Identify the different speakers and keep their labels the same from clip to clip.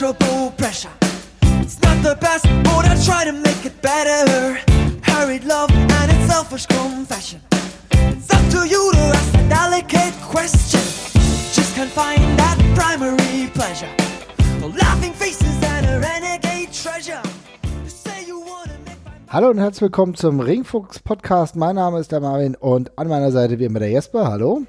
Speaker 1: pleasurable pressure. It's not the best, but I try to make it better. Hurried love and its selfish confession. It's up to you to ask a delicate question. Just can't find that primary pleasure. The laughing faces and a renegade treasure.
Speaker 2: Hallo und herzlich willkommen zum Ringfuchs Podcast. Mein Name ist der Marvin und an meiner Seite wie immer der Jesper. Hallo.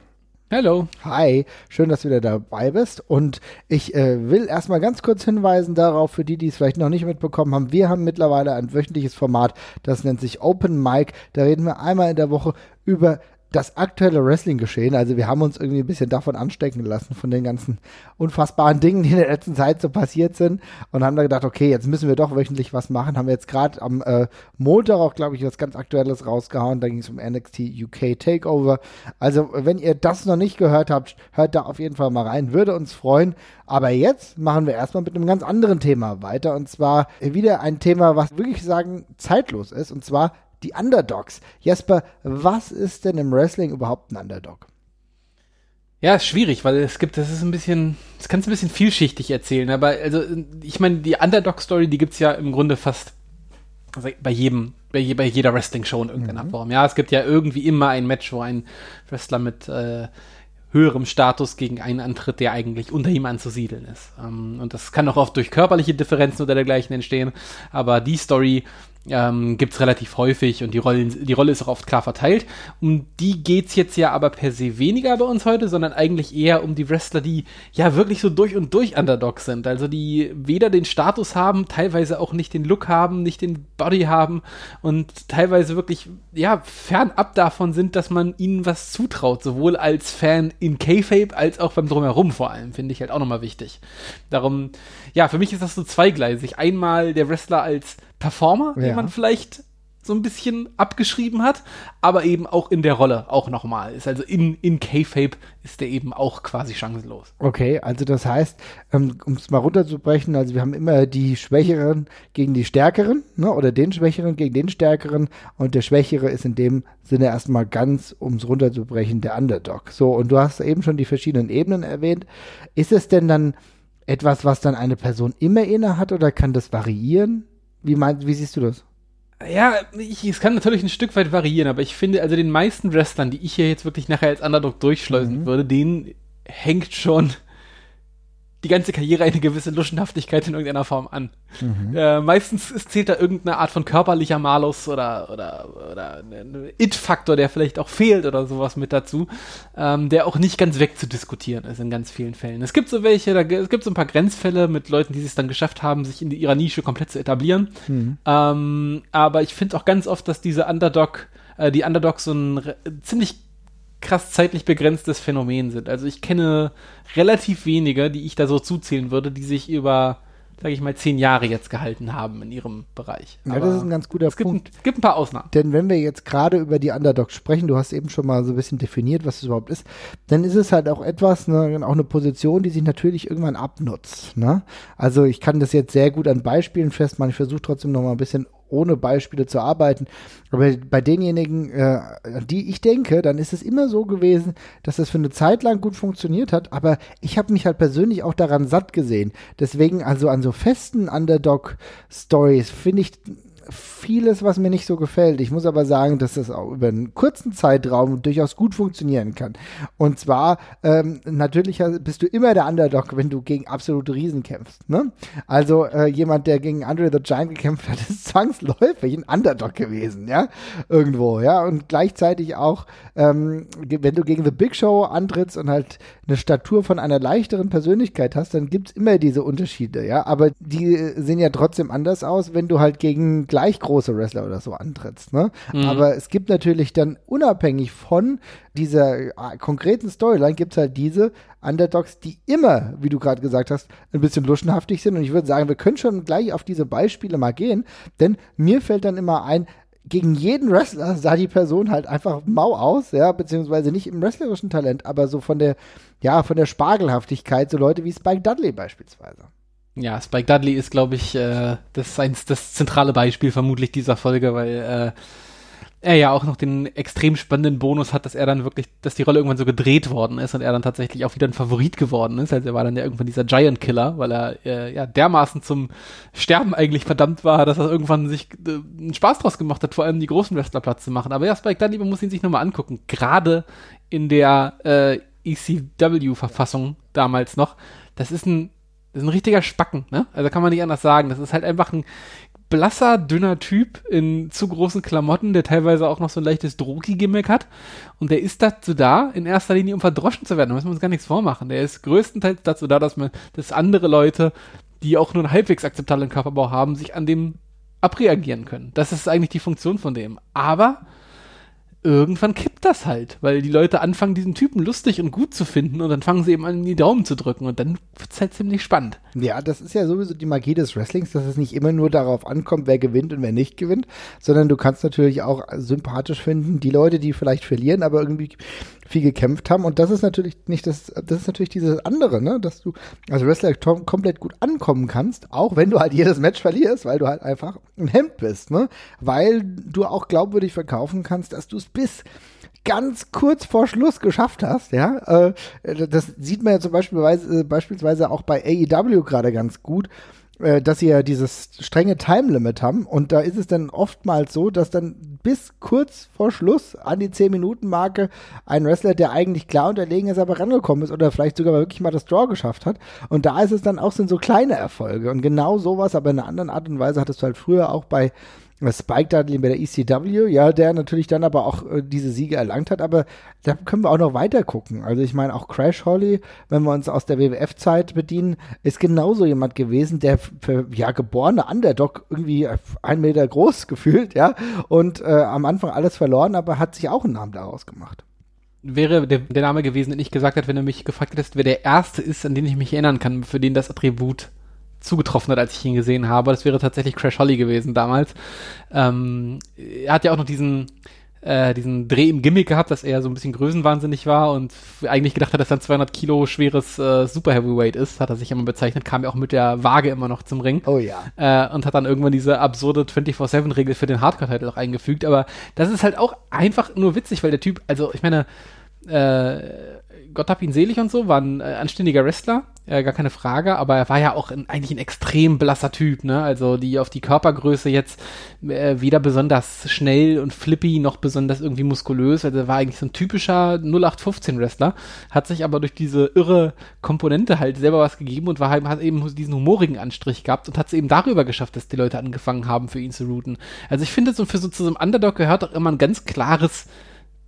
Speaker 3: Hallo.
Speaker 2: Hi, schön, dass du wieder dabei bist. Und ich äh, will erstmal ganz kurz hinweisen darauf, für die, die es vielleicht noch nicht mitbekommen haben, wir haben mittlerweile ein wöchentliches Format, das nennt sich Open Mic. Da reden wir einmal in der Woche über das aktuelle Wrestling-Geschehen. Also wir haben uns irgendwie ein bisschen davon anstecken lassen, von den ganzen unfassbaren Dingen, die in der letzten Zeit so passiert sind. Und haben da gedacht, okay, jetzt müssen wir doch wöchentlich was machen. Haben wir jetzt gerade am äh, Montag auch, glaube ich, was ganz Aktuelles rausgehauen. Da ging es um NXT UK Takeover. Also wenn ihr das noch nicht gehört habt, hört da auf jeden Fall mal rein. Würde uns freuen. Aber jetzt machen wir erstmal mit einem ganz anderen Thema weiter. Und zwar wieder ein Thema, was wirklich sagen zeitlos ist. Und zwar die Underdogs. Jesper, was ist denn im Wrestling überhaupt ein Underdog?
Speaker 3: Ja, ist schwierig, weil es gibt, das ist ein bisschen, das kannst du ein bisschen vielschichtig erzählen, aber also ich meine, die Underdog-Story, die gibt's ja im Grunde fast bei jedem, bei, je, bei jeder Wrestling-Show in irgendeiner Form. Ja, es gibt ja irgendwie immer ein Match, wo ein Wrestler mit äh, höherem Status gegen einen antritt, der eigentlich unter ihm anzusiedeln ist. Ähm, und das kann auch oft durch körperliche Differenzen oder dergleichen entstehen, aber die Story ähm, gibt es relativ häufig und die, Rollen, die Rolle ist auch oft klar verteilt. Um die geht's jetzt ja aber per se weniger bei uns heute, sondern eigentlich eher um die Wrestler, die ja wirklich so durch und durch Underdogs sind. Also die weder den Status haben, teilweise auch nicht den Look haben, nicht den Body haben und teilweise wirklich ja fernab davon sind, dass man ihnen was zutraut, sowohl als Fan in K-Fape als auch beim Drumherum vor allem, finde ich halt auch nochmal wichtig. Darum, ja, für mich ist das so zweigleisig. Einmal der Wrestler als Performer,
Speaker 2: Ja.
Speaker 3: den man vielleicht so ein bisschen abgeschrieben hat, aber eben auch in der Rolle auch nochmal ist. Also in, in K-Fape ist der eben auch quasi chancenlos.
Speaker 2: Okay, also das heißt, ähm, um es mal runterzubrechen, also wir haben immer die Schwächeren gegen die Stärkeren, ne, oder den Schwächeren gegen den Stärkeren und der Schwächere ist in dem Sinne erstmal ganz, um es runterzubrechen, der Underdog. So, und du hast eben schon die verschiedenen Ebenen erwähnt. Ist es denn dann etwas, was dann eine Person immer inne hat oder kann das variieren? Wie meinst, wie siehst du das?
Speaker 3: Ja, ich, es kann natürlich ein Stück weit variieren, aber ich finde, also den meisten Wrestlern, die ich hier jetzt wirklich nachher als Underdog durchschleusen würde, denen hängt schon die ganze Karriere eine gewisse Luschenhaftigkeit in irgendeiner Form an. Äh, meistens ist, zählt da irgendeine Art von körperlicher Malus oder, oder, oder ein It-Faktor, der vielleicht auch fehlt oder sowas mit dazu, ähm, der auch nicht ganz wegzudiskutieren ist in ganz vielen Fällen. Es gibt so welche, da, es gibt so ein paar Grenzfälle mit Leuten, die es dann geschafft haben, sich in ihrer Nische komplett zu etablieren. Ähm, aber ich finde auch ganz oft, dass diese Underdog, äh, die Underdogs so ein ziemlich krass zeitlich begrenztes Phänomen sind. Also ich kenne relativ wenige, die ich da so zuzählen würde, die sich über, sage ich mal, zehn Jahre jetzt gehalten haben in ihrem Bereich.
Speaker 2: Ja,
Speaker 3: Aber
Speaker 2: das ist ein ganz guter
Speaker 3: es gibt,
Speaker 2: Punkt.
Speaker 3: Ein, es gibt ein paar Ausnahmen.
Speaker 2: Denn wenn wir jetzt gerade über die Underdogs sprechen, du hast eben schon mal so ein bisschen definiert, was es überhaupt ist, dann ist es halt auch etwas, ne, auch eine Position, die sich natürlich irgendwann abnutzt. Ne? Also ich kann das jetzt sehr gut an Beispielen festmachen. Ich versuche trotzdem noch mal ein bisschen ohne Beispiele zu arbeiten. Aber bei denjenigen, äh, an die ich denke, dann ist es immer so gewesen, dass das für eine Zeit lang gut funktioniert hat. Aber ich habe mich halt persönlich auch daran satt gesehen. Deswegen also an so festen Underdog-Stories finde ich vieles, was mir nicht so gefällt. Ich muss aber sagen, dass das auch über einen kurzen Zeitraum durchaus gut funktionieren kann. Und zwar, ähm, natürlich bist du immer der Underdog, wenn du gegen absolute Riesen kämpfst. Ne? Also äh, jemand, der gegen Andre the Giant gekämpft hat, ist zwangsläufig ein Underdog gewesen, ja, irgendwo, ja. Und gleichzeitig auch, ähm, wenn du gegen The Big Show antrittst und halt eine Statur von einer leichteren Persönlichkeit hast, dann gibt's immer diese Unterschiede, ja. Aber die äh, sehen ja trotzdem anders aus, wenn du halt gegen gleich große Wrestler oder so antrittst, ne? Aber es gibt natürlich dann unabhängig von dieser äh, konkreten Storyline gibt's halt diese Underdogs, die immer, wie du gerade gesagt hast, ein bisschen luschenhaftig sind. Und ich würde sagen, wir können schon gleich auf diese Beispiele mal gehen, denn mir fällt dann immer ein, gegen jeden Wrestler sah die Person halt einfach mau aus, ja, beziehungsweise nicht im wrestlerischen Talent, aber so von der, ja, von der Spargelhaftigkeit, so Leute wie Spike Dudley beispielsweise.
Speaker 3: Ja, Spike Dudley ist, glaube ich, äh, das, eins, das zentrale Beispiel vermutlich dieser Folge, weil äh, er ja auch noch den extrem spannenden Bonus hat, dass er dann wirklich, dass die Rolle irgendwann so gedreht worden ist und er dann tatsächlich auch wieder ein Favorit geworden ist. Also er war dann ja irgendwann dieser Giant Killer, weil er äh, ja dermaßen zum Sterben eigentlich verdammt war, dass er irgendwann sich äh, einen Spaß draus gemacht hat, vor allem die großen Wrestler Platz zu machen. Aber ja, Spike Dudley, man muss ihn sich nochmal angucken. Gerade in der äh, ECW-Verfassung damals noch. Das ist ein das ist ein richtiger Spacken, ne? Also kann man nicht anders sagen. Das ist halt einfach ein blasser, dünner Typ in zu großen Klamotten, der teilweise auch noch so ein leichtes Drogi-Gimmick hat. Und der ist dazu da, in erster Linie, um verdroschen zu werden. Da müssen wir uns gar nichts vormachen. Der ist größtenteils dazu da, dass man, dass andere Leute, die auch nur einen halbwegs akzeptablen Körperbau haben, sich an dem abreagieren können. Das ist eigentlich die Funktion von dem. Aber irgendwann kippt das halt, weil die Leute anfangen, diesen Typen lustig und gut zu finden und dann fangen sie eben an, die Daumen zu drücken und dann wird's halt ziemlich spannend.
Speaker 2: Ja, das ist ja sowieso die Magie des Wrestlings, dass es nicht immer nur darauf ankommt, wer gewinnt und wer nicht gewinnt, sondern du kannst natürlich auch sympathisch finden, die Leute, die vielleicht verlieren, aber irgendwie viel gekämpft haben. Und das ist natürlich nicht das, das ist natürlich dieses andere, ne, dass du als Wrestler komplett gut ankommen kannst, auch wenn du halt jedes Match verlierst, weil du halt einfach ein Hemd bist, ne, weil du auch glaubwürdig verkaufen kannst, dass du es bis ganz kurz vor Schluss geschafft hast, ja. Äh, das sieht man ja zum Beispiel äh, beispielsweise auch bei AEW gerade ganz gut äh, dass sie ja dieses strenge Time Limit haben. Und da ist es dann oftmals so, dass dann bis kurz vor Schluss an die 10 Minuten Marke ein Wrestler, der eigentlich klar unterlegen ist, aber rangekommen ist oder vielleicht sogar wirklich mal das Draw geschafft hat. Und da ist es dann auch sind so kleine Erfolge. Und genau sowas, aber in einer anderen Art und Weise hattest du halt früher auch bei Spike Dudley bei der ECW, ja, der natürlich dann aber auch äh, diese Siege erlangt hat, aber da können wir auch noch weiter gucken. Also ich meine, auch Crash Holly, wenn wir uns aus der WWF-Zeit bedienen, ist genauso jemand gewesen, der für, ja, geborene Underdog irgendwie ein Meter groß gefühlt, ja, und äh, am Anfang alles verloren, aber hat sich auch einen Namen daraus gemacht
Speaker 3: wäre der, der, Name gewesen, den ich gesagt hätte, wenn du mich gefragt hättest, wer der erste ist, an den ich mich erinnern kann, für den das Attribut zugetroffen hat, als ich ihn gesehen habe. Das wäre tatsächlich Crash Holly gewesen damals. Ähm, er hat ja auch noch diesen, äh, diesen Dreh im Gimmick gehabt, dass er so ein bisschen größenwahnsinnig war und eigentlich gedacht hat, dass er ein 200 Kilo schweres äh, Super Heavyweight ist, hat er sich immer bezeichnet, kam ja auch mit der Waage immer noch zum Ring.
Speaker 2: Oh ja.
Speaker 3: Äh, und hat dann irgendwann diese absurde 24-7-Regel für den Hardcore-Title auch eingefügt, aber das ist halt auch einfach nur witzig, weil der Typ, also ich meine, äh, Gott hab ihn selig und so, war ein äh, anständiger Wrestler, äh, gar keine Frage, aber er war ja auch ein, eigentlich ein extrem blasser Typ, ne? Also die auf die Körpergröße jetzt äh, weder besonders schnell und flippy noch besonders irgendwie muskulös, also er war eigentlich so ein typischer 0815 Wrestler, hat sich aber durch diese irre Komponente halt selber was gegeben und war halt, hat eben diesen humorigen Anstrich gehabt und hat es eben darüber geschafft, dass die Leute angefangen haben, für ihn zu routen. Also ich finde, so für so zu so einem Underdog gehört auch immer ein ganz klares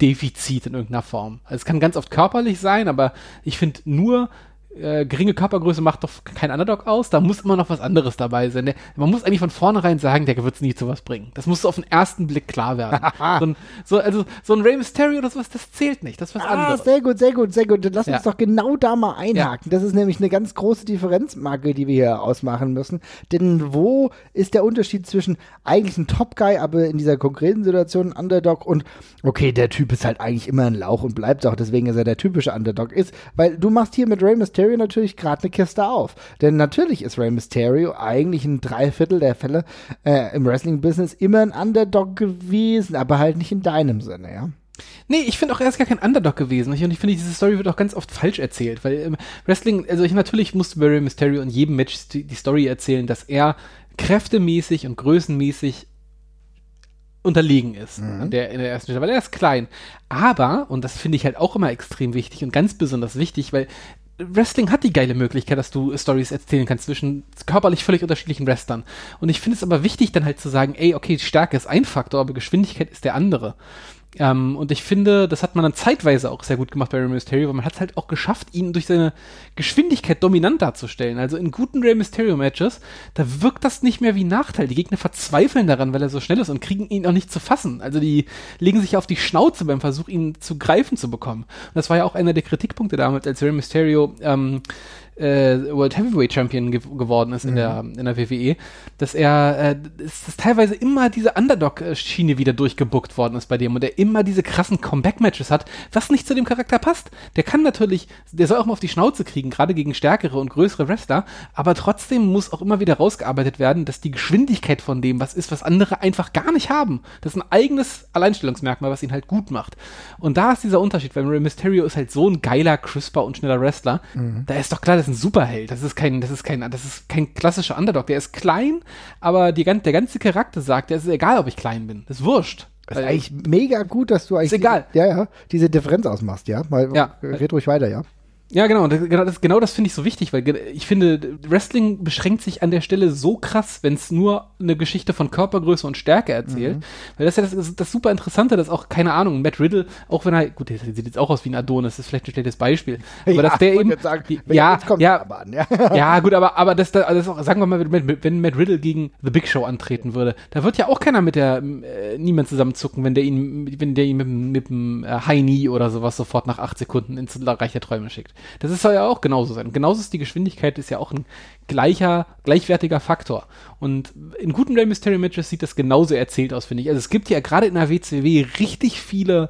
Speaker 3: Defizit in irgendeiner Form. Also es kann ganz oft körperlich sein, aber ich finde nur äh, geringe Körpergröße macht doch kein Underdog aus, da muss immer noch was anderes dabei sein. Der, man muss eigentlich von vornherein sagen, der wird es nie zu was bringen. Das muss auf den ersten Blick klar werden. so, ein, so, also, so ein Rey Mysterio oder sowas, das zählt nicht. Das ist was ah, anderes.
Speaker 2: Sehr gut, sehr gut, sehr gut. Lass ja. uns doch genau da mal einhaken. Ja. Das ist nämlich eine ganz große Differenzmarke, die wir hier ausmachen müssen. Denn wo ist der Unterschied zwischen eigentlich ein Top-Guy, aber in dieser konkreten Situation ein Underdog und okay, der Typ ist halt eigentlich immer ein Lauch und bleibt auch, deswegen ist er der typische Underdog ist. Weil du machst hier mit Rey Mysterio Mysterio natürlich gerade eine Kiste auf. Denn natürlich ist Rey Mysterio eigentlich in drei Viertel der Fälle äh, im Wrestling-Business immer ein Underdog gewesen, aber halt nicht in deinem Sinne, ja.
Speaker 3: Nee, ich finde auch, er ist gar kein Underdog gewesen. Und ich finde, diese Story wird auch ganz oft falsch erzählt, weil im Wrestling, also ich natürlich musste Rey Mysterio in jedem Match die, die Story erzählen, dass er kräftemäßig und größenmäßig unterlegen ist mhm. der, in der ersten Stelle, weil er ist klein. Aber, und das finde ich halt auch immer extrem wichtig und ganz besonders wichtig, weil Wrestling hat die geile Möglichkeit, dass du Stories erzählen kannst zwischen körperlich völlig unterschiedlichen Wrestlern. Und ich finde es aber wichtig, dann halt zu sagen, ey, okay, Stärke ist ein Faktor, aber Geschwindigkeit ist der andere. Ähm, und ich finde, das hat man dann zeitweise auch sehr gut gemacht bei Rey Mysterio, weil man hat es halt auch geschafft, ihn durch seine Geschwindigkeit dominant darzustellen. Also in guten Rey Mysterio Matches, da wirkt das nicht mehr wie Nachteil. Die Gegner verzweifeln daran, weil er so schnell ist und kriegen ihn auch nicht zu fassen. Also die legen sich auf die Schnauze beim Versuch, ihn zu greifen zu bekommen. Und das war ja auch einer der Kritikpunkte damals, als Rey Mysterio ähm, äh, World Heavyweight Champion ge geworden ist in, der, in der WWE, dass er, äh, dass, dass teilweise immer diese Underdog-Schiene wieder durchgebuckt worden ist bei dem und er immer diese krassen Comeback-Matches hat, was nicht zu dem Charakter passt. Der kann natürlich, der soll auch mal auf die Schnauze kriegen, gerade gegen stärkere und größere Wrestler, aber trotzdem muss auch immer wieder rausgearbeitet werden, dass die Geschwindigkeit von dem was ist, was andere einfach gar nicht haben. Das ist ein eigenes Alleinstellungsmerkmal, was ihn halt gut macht. Und da ist dieser Unterschied, weil Mysterio ist halt so ein geiler, crisper und schneller Wrestler.
Speaker 2: Mhm.
Speaker 3: Da ist doch klar, das ist ein Superheld. Das ist kein, das ist kein, das ist kein klassischer Underdog. Der ist klein, aber die, der ganze Charakter sagt, es ist egal, ob ich klein bin. Das ist wurscht.
Speaker 2: Das ist eigentlich mega gut, dass du eigentlich.
Speaker 3: Ist egal.
Speaker 2: Ja, ja, diese Differenz ausmachst, ja. Mal,
Speaker 3: Ja.
Speaker 2: Red ruhig weiter, ja.
Speaker 3: Ja, genau. Genau das, genau das finde ich so wichtig, weil ich finde, Wrestling beschränkt sich an der Stelle so krass, wenn es nur eine Geschichte von Körpergröße und Stärke erzählt. Weil das ist ja das, das, das super Interessante, dass auch, keine Ahnung, Matt Riddle, auch wenn er, gut, der sieht jetzt auch aus wie ein Adonis, das ist vielleicht ein schlechtes Beispiel. Aber dass der eben,
Speaker 2: sagen,
Speaker 3: die,
Speaker 2: ja,
Speaker 3: ja,
Speaker 2: jetzt kommt
Speaker 3: ja,
Speaker 2: aber an, ja.
Speaker 3: ja, gut, aber, aber das, das auch, sagen wir mal, wenn, wenn Matt Riddle gegen The Big Show antreten würde, da wird ja auch keiner mit der, äh, niemand zusammenzucken, wenn der ihn, wenn der ihn mit, dem- mit dem äh, High Knee oder sowas sofort nach acht Sekunden ins Reich der Träume schickt. Das ist soll ja auch genauso sein. Genauso ist die Geschwindigkeit, ist ja auch ein gleicher, gleichwertiger Faktor. Und in guten Rey Mysterio Matches sieht das genauso erzählt aus, finde ich. Also es gibt ja gerade in der WCW richtig viele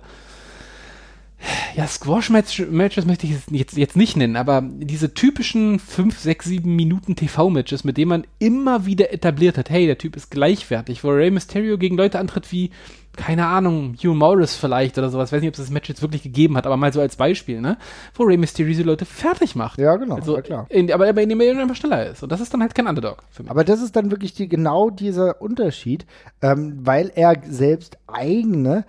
Speaker 3: ja, Squash-Matches möchte ich jetzt, jetzt nicht nennen, aber diese typischen 5, 6, 7 Minuten TV-Matches, mit denen man immer wieder etabliert hat, hey, der Typ ist gleichwertig, wo Rey Mysterio gegen Leute antritt wie, keine Ahnung, Hugh Morris vielleicht oder sowas, weiß nicht, ob es das Match jetzt wirklich gegeben hat, aber mal so als Beispiel, ne, wo Rey Mysterio diese Leute fertig macht.
Speaker 2: Ja, genau,
Speaker 3: Also,
Speaker 2: ja, klar.
Speaker 3: In, aber, aber indem er einfach schneller ist. Und das ist dann halt kein Underdog für mich.
Speaker 2: Aber das ist dann wirklich die, genau dieser Unterschied, ähm, weil er selbst eigene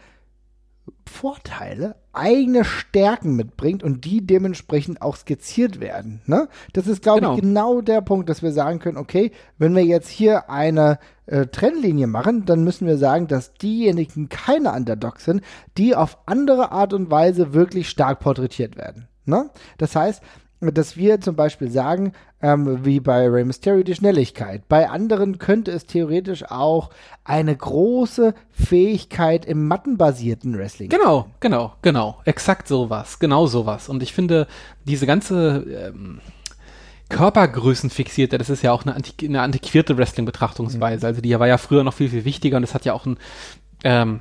Speaker 2: Vorteile, eigene Stärken mitbringt und die dementsprechend auch skizziert werden. Ne? Das ist, glaube
Speaker 3: Genau.
Speaker 2: ich, genau der Punkt, dass wir sagen können, okay, wenn wir jetzt hier eine äh, Trennlinie machen, dann müssen wir sagen, dass diejenigen keine Underdogs sind, die auf andere Art und Weise wirklich stark porträtiert werden. Ne? Das heißt, dass wir zum Beispiel sagen, ähm, wie bei Rey Mysterio die Schnelligkeit. Bei anderen könnte es theoretisch auch eine große Fähigkeit im mattenbasierten Wrestling.
Speaker 3: Genau, genau, genau. Exakt sowas. Genau sowas. Und ich finde, diese ganze ähm, Körpergrößenfixierte, das ist ja auch eine, antiqu eine antiquierte Wrestling-Betrachtungsweise. Also die war ja früher noch viel, viel wichtiger und das hat ja auch ein ähm,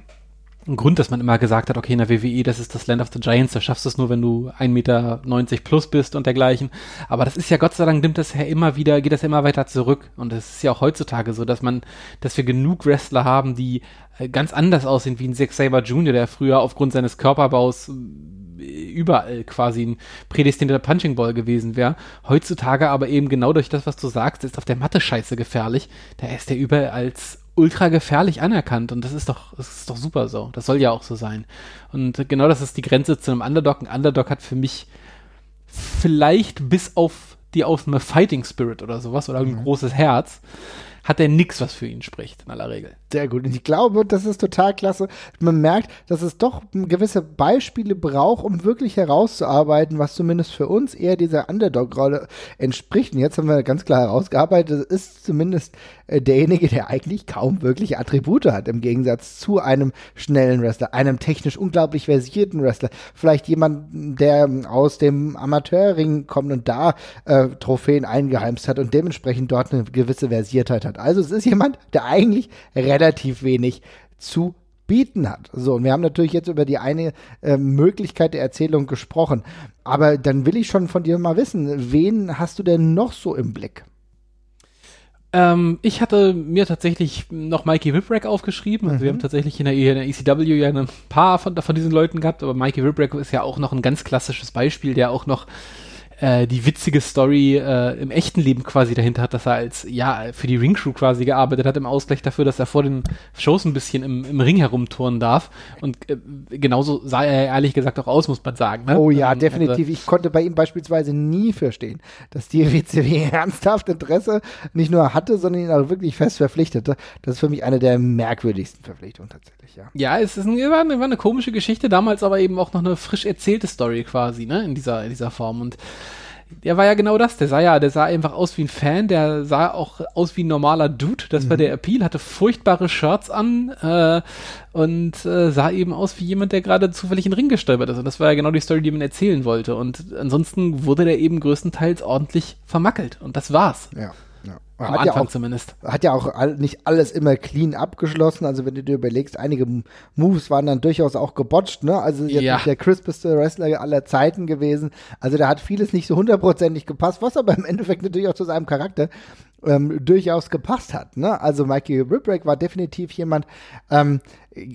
Speaker 3: ein Grund, dass man immer gesagt hat, okay, in der WWE, das ist das Land of the Giants, da schaffst du es nur, wenn du 1,90 Meter plus bist und dergleichen. Aber das ist ja Gott sei Dank, nimmt das ja immer wieder, geht das ja immer weiter zurück. Und es ist ja auch heutzutage so, dass man, dass wir genug Wrestler haben, die äh, ganz anders aussehen wie ein Zack Saber Jr., der früher aufgrund seines Körperbaus äh, überall quasi ein prädestinierter Punching Ball gewesen wäre. Heutzutage aber eben genau durch das, was du sagst, ist auf der Matte scheiße gefährlich. Da ist der überall als ultra gefährlich anerkannt und das ist doch, das ist doch super so. Das soll ja auch so sein. Und genau das ist die Grenze zu einem Underdog. Ein Underdog hat für mich vielleicht bis auf die Ausnahme Fighting Spirit oder sowas oder ein großes Herz, hat er nichts, was für ihn spricht, in aller Regel.
Speaker 2: Sehr gut. Und ich glaube, das ist total klasse. Man merkt, dass es doch gewisse Beispiele braucht, um wirklich herauszuarbeiten, was zumindest für uns eher dieser Underdog-Rolle entspricht. Und jetzt haben wir ganz klar herausgearbeitet, es ist zumindest äh, derjenige, der eigentlich kaum wirklich Attribute hat, im Gegensatz zu einem schnellen Wrestler, einem technisch unglaublich versierten Wrestler. Vielleicht jemand, der aus dem Amateurring kommt und da äh, Trophäen eingeheimst hat und dementsprechend dort eine gewisse Versiertheit hat. Also es ist jemand, der eigentlich relativ wenig zu bieten hat. So, und wir haben natürlich jetzt über die eine äh, Möglichkeit der Erzählung gesprochen. Aber dann will ich schon von dir mal wissen, wen hast du denn noch so im Blick?
Speaker 3: Ähm, ich hatte mir tatsächlich noch Mikey Whipwreck aufgeschrieben. Also wir haben tatsächlich in der, in der ECW ja ein paar von, von diesen Leuten gehabt, aber Mikey Whipwreck ist ja auch noch ein ganz klassisches Beispiel, der auch noch äh, die witzige Story äh, im echten Leben quasi dahinter hat, dass er als, ja, für die Ringcrew quasi gearbeitet hat, im Ausgleich dafür, dass er vor den Shows ein bisschen im, im Ring herumturnen darf. Und äh, genauso sah er ehrlich gesagt auch aus, muss man sagen. Ne?
Speaker 2: Oh ja,
Speaker 3: Ähm,
Speaker 2: definitiv. Ich konnte bei ihm beispielsweise nie verstehen, dass die WCW ernsthaft Interesse nicht nur hatte, sondern ihn auch wirklich fest verpflichtete. Das ist für mich eine der merkwürdigsten Verpflichtungen tatsächlich, ja.
Speaker 3: Ja, es ist ein, war, eine, war eine komische Geschichte, damals aber eben auch noch eine frisch erzählte Story quasi, ne, in dieser, in dieser Form. Und der war ja genau das. Der sah ja, der sah einfach aus wie ein Fan, der sah auch aus wie ein normaler Dude. Das war der Appeal, hatte furchtbare Shirts an äh, und äh, sah eben aus wie jemand, der gerade zufällig in den Ring gestolpert ist. Und das war ja genau die Story, die man erzählen wollte. Und ansonsten wurde der eben größtenteils ordentlich vermackelt. Und das war's.
Speaker 2: Ja. Ja.
Speaker 3: Am
Speaker 2: Hat
Speaker 3: Anfang
Speaker 2: ja, auch,
Speaker 3: zumindest.
Speaker 2: hat ja auch all, nicht alles immer clean abgeschlossen. Also wenn du dir überlegst, einige Moves waren dann durchaus auch gebotcht. Ne? Also jetzt
Speaker 3: Ja.
Speaker 2: der crispeste Wrestler aller Zeiten gewesen. Also da hat vieles nicht so hundertprozentig gepasst, was aber im Endeffekt natürlich auch zu seinem Charakter ähm, durchaus gepasst hat. Ne? Also Mikey Whipwreck war definitiv jemand, ähm,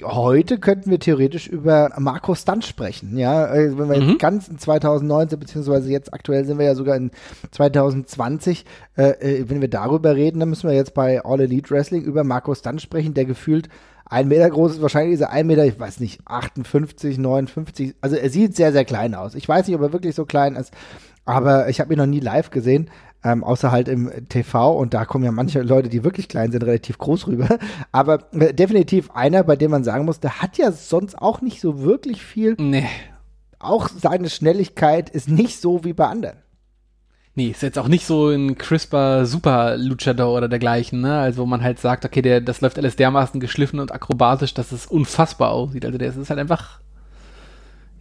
Speaker 2: heute könnten wir theoretisch über Marco Stunt sprechen, ja, äh, wenn wir jetzt ganz in 2019, beziehungsweise jetzt aktuell sind wir ja sogar in 2020, äh, äh, wenn wir darüber reden, dann müssen wir jetzt bei All Elite Wrestling über Marco Stunt sprechen, der gefühlt ein Meter groß ist, wahrscheinlich ist er ein Meter, ich weiß nicht, 58, 59, also er sieht sehr, sehr klein aus. Ich weiß nicht, ob er wirklich so klein ist, aber ich habe ihn noch nie live gesehen. Ähm, außer halt im TV und da kommen ja manche Leute, die wirklich klein sind, relativ groß rüber. Aber äh, definitiv einer, bei dem man sagen muss, der hat ja sonst auch nicht so wirklich viel.
Speaker 3: Nee.
Speaker 2: Auch seine Schnelligkeit ist nicht so wie bei anderen.
Speaker 3: Nee, ist jetzt auch nicht so ein crisper Super Luchador oder dergleichen, ne? Also wo man halt sagt, okay, der, das läuft alles dermaßen geschliffen und akrobatisch, dass es unfassbar aussieht. Also der ist, ist halt einfach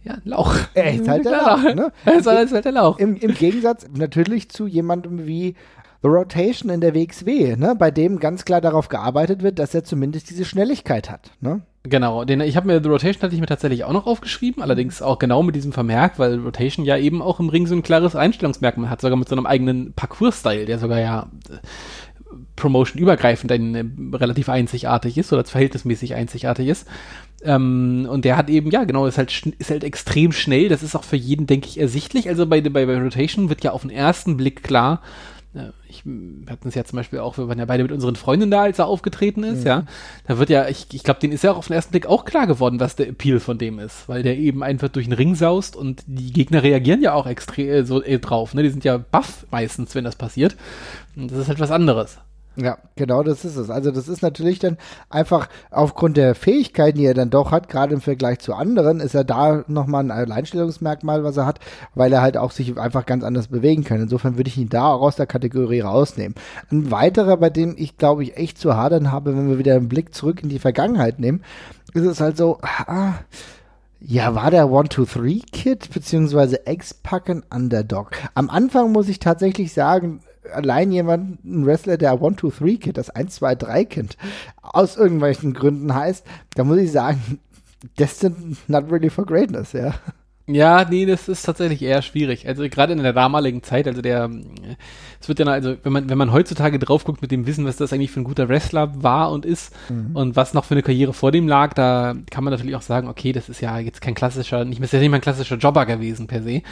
Speaker 3: ja, ein Lauch.
Speaker 2: Er ist halt der. Lauch, ne?
Speaker 3: Er ist halt, der Lauch.
Speaker 2: Im, Im Gegensatz natürlich zu jemandem wie The Rotation in der WXW, ne? bei dem ganz klar darauf gearbeitet wird, dass er zumindest diese Schnelligkeit hat. Ne?
Speaker 3: Genau, den, ich habe mir The Rotation hatte ich mir tatsächlich auch noch aufgeschrieben, allerdings auch genau mit diesem Vermerk, weil Rotation ja eben auch im Ring so ein klares Einstellungsmerkmal hat, sogar mit so einem eigenen Parcours-Style, der sogar ja äh, Promotion-übergreifend ein, äh, relativ einzigartig ist oder verhältnismäßig einzigartig ist. Ähm, und der hat eben, ja, genau, ist halt, ist halt extrem schnell. Das ist auch für jeden, denke ich, ersichtlich. Also bei, bei, bei Rotation wird ja auf den ersten Blick klar, äh, ich, wir hatten es ja zum Beispiel auch, wir waren ja beide mit unseren Freundinnen da, als er aufgetreten ist, ja. Da wird ja, ich, ich glaube, denen ist ja auch auf den ersten Blick auch klar geworden, was der Appeal von dem ist, weil der eben einfach durch den Ring saust und die Gegner reagieren ja auch extrem äh, so äh, drauf, ne? Die sind ja baff meistens, wenn das passiert. Und das ist halt was anderes.
Speaker 2: Ja, genau das ist es. Also das ist natürlich dann einfach aufgrund der Fähigkeiten, die er dann doch hat, gerade im Vergleich zu anderen, ist er da nochmal ein Alleinstellungsmerkmal, was er hat, weil er halt auch sich einfach ganz anders bewegen kann. Insofern würde ich ihn da auch aus der Kategorie rausnehmen. Ein weiterer, bei dem ich glaube ich echt zu hadern habe, wenn wir wieder einen Blick zurück in die Vergangenheit nehmen, ist es halt so, ah, ja, war der One-Two-Three-Kid beziehungsweise Ex-Packen Underdog. Am Anfang muss ich tatsächlich sagen, allein jemand, ein Wrestler, der One-Two-Three-Kid, das 1-2-3-Kind, aus irgendwelchen Gründen heißt, da muss ich sagen, destined not really for greatness, ja.
Speaker 3: Ja, nee, das ist tatsächlich eher schwierig. Also gerade in der damaligen Zeit, also der, es wird ja, also wenn man, wenn man heutzutage drauf guckt mit dem Wissen, was das eigentlich für ein guter Wrestler war und ist und was noch für eine Karriere vor dem lag, da kann man natürlich auch sagen, okay, das ist ja jetzt kein klassischer, nicht mehr, ist ja nicht mal ein klassischer Jobber gewesen per se.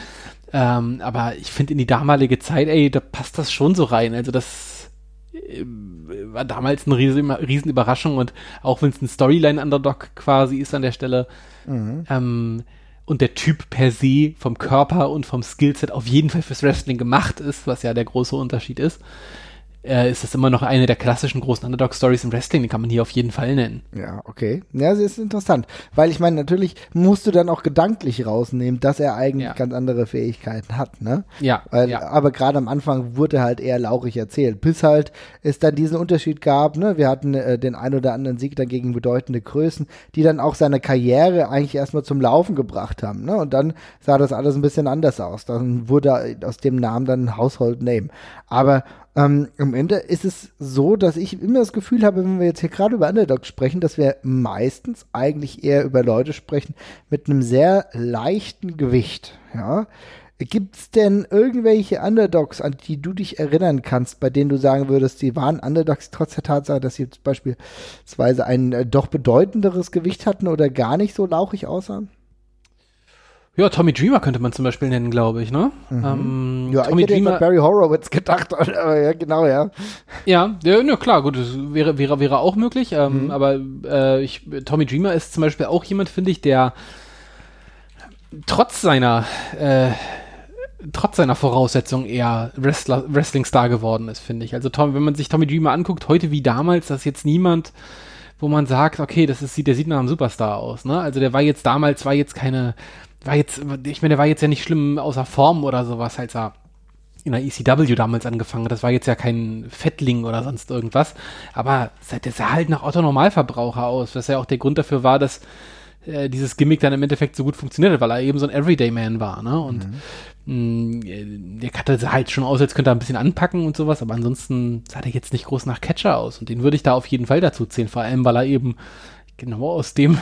Speaker 3: Ähm, aber ich finde in die damalige Zeit, ey, da passt das schon so rein. Also das äh, war damals eine riesen, riesen Überraschung und auch wenn es ein Storyline-Underdog quasi ist an der Stelle, ähm, und der Typ per se vom Körper und vom Skillset auf jeden Fall fürs Wrestling gemacht ist, was ja der große Unterschied ist, äh, ist das immer noch eine der klassischen großen Underdog-Stories im Wrestling, die kann man hier auf jeden Fall nennen.
Speaker 2: Ja, okay. Ja, das ist interessant. Weil ich meine, natürlich musst du dann auch gedanklich rausnehmen, dass er eigentlich
Speaker 3: Ja.
Speaker 2: ganz andere Fähigkeiten hat, ne?
Speaker 3: Ja,
Speaker 2: Weil,
Speaker 3: ja.
Speaker 2: Aber gerade am Anfang wurde halt eher lauchig erzählt, bis halt es dann diesen Unterschied gab. Ne? Wir hatten äh, den ein oder anderen Sieg dann gegen bedeutende Größen, die dann auch seine Karriere eigentlich erstmal zum Laufen gebracht haben. Ne? Und dann sah das alles ein bisschen anders aus. Dann wurde aus dem Namen dann ein Household Name. Aber ähm, am Ende ist es so, dass ich immer das Gefühl habe, wenn wir jetzt hier gerade über Underdogs sprechen, dass wir meistens eigentlich eher über Leute sprechen mit einem sehr leichten Gewicht. Ja. Gibt es denn irgendwelche Underdogs, an die du dich erinnern kannst, bei denen du sagen würdest, die waren Underdogs trotz der Tatsache, dass sie zum beispielsweise ein äh, doch bedeutenderes Gewicht hatten oder gar nicht so lauchig aussahen?
Speaker 3: Ja, Tommy Dreamer könnte man zum Beispiel nennen, glaube ich, ne? Ähm,
Speaker 2: Mhm. Ja,
Speaker 3: Tommy
Speaker 2: ich hätte
Speaker 3: Dreamer,
Speaker 2: Barry Horowitz gedacht, aber ja, genau, ja.
Speaker 3: ja, ja, ja, klar, gut, das wäre, wäre, wäre auch möglich, ähm,
Speaker 2: Mhm.
Speaker 3: aber äh, ich, Tommy Dreamer ist zum Beispiel auch jemand, finde ich, der trotz seiner äh, trotz seiner Voraussetzungen eher Wrestler, Wrestling-Star geworden ist, finde ich. Also Tom, wenn man sich Tommy Dreamer anguckt, heute wie damals, das ist jetzt niemand, wo man sagt, okay, das ist, der sieht nach einem Superstar aus, ne? Also der war jetzt damals, war jetzt keine, war jetzt, ich meine, der war jetzt ja nicht schlimm außer Form oder sowas, als er in der ECW damals angefangen. Das war jetzt ja kein Fettling oder sonst irgendwas. Aber der sah halt nach Otto Normalverbraucher aus, was ja auch der Grund dafür war, dass äh, dieses Gimmick dann im Endeffekt so gut funktioniert hat, weil er eben so ein Everyday-Man war, ne? Und mhm. mh, der hatte halt schon aus, als könnte er ein bisschen anpacken und sowas, aber ansonsten sah der jetzt nicht groß nach Catcher aus. Und den würde ich da auf jeden Fall dazu zählen, vor allem, weil er eben genau aus dem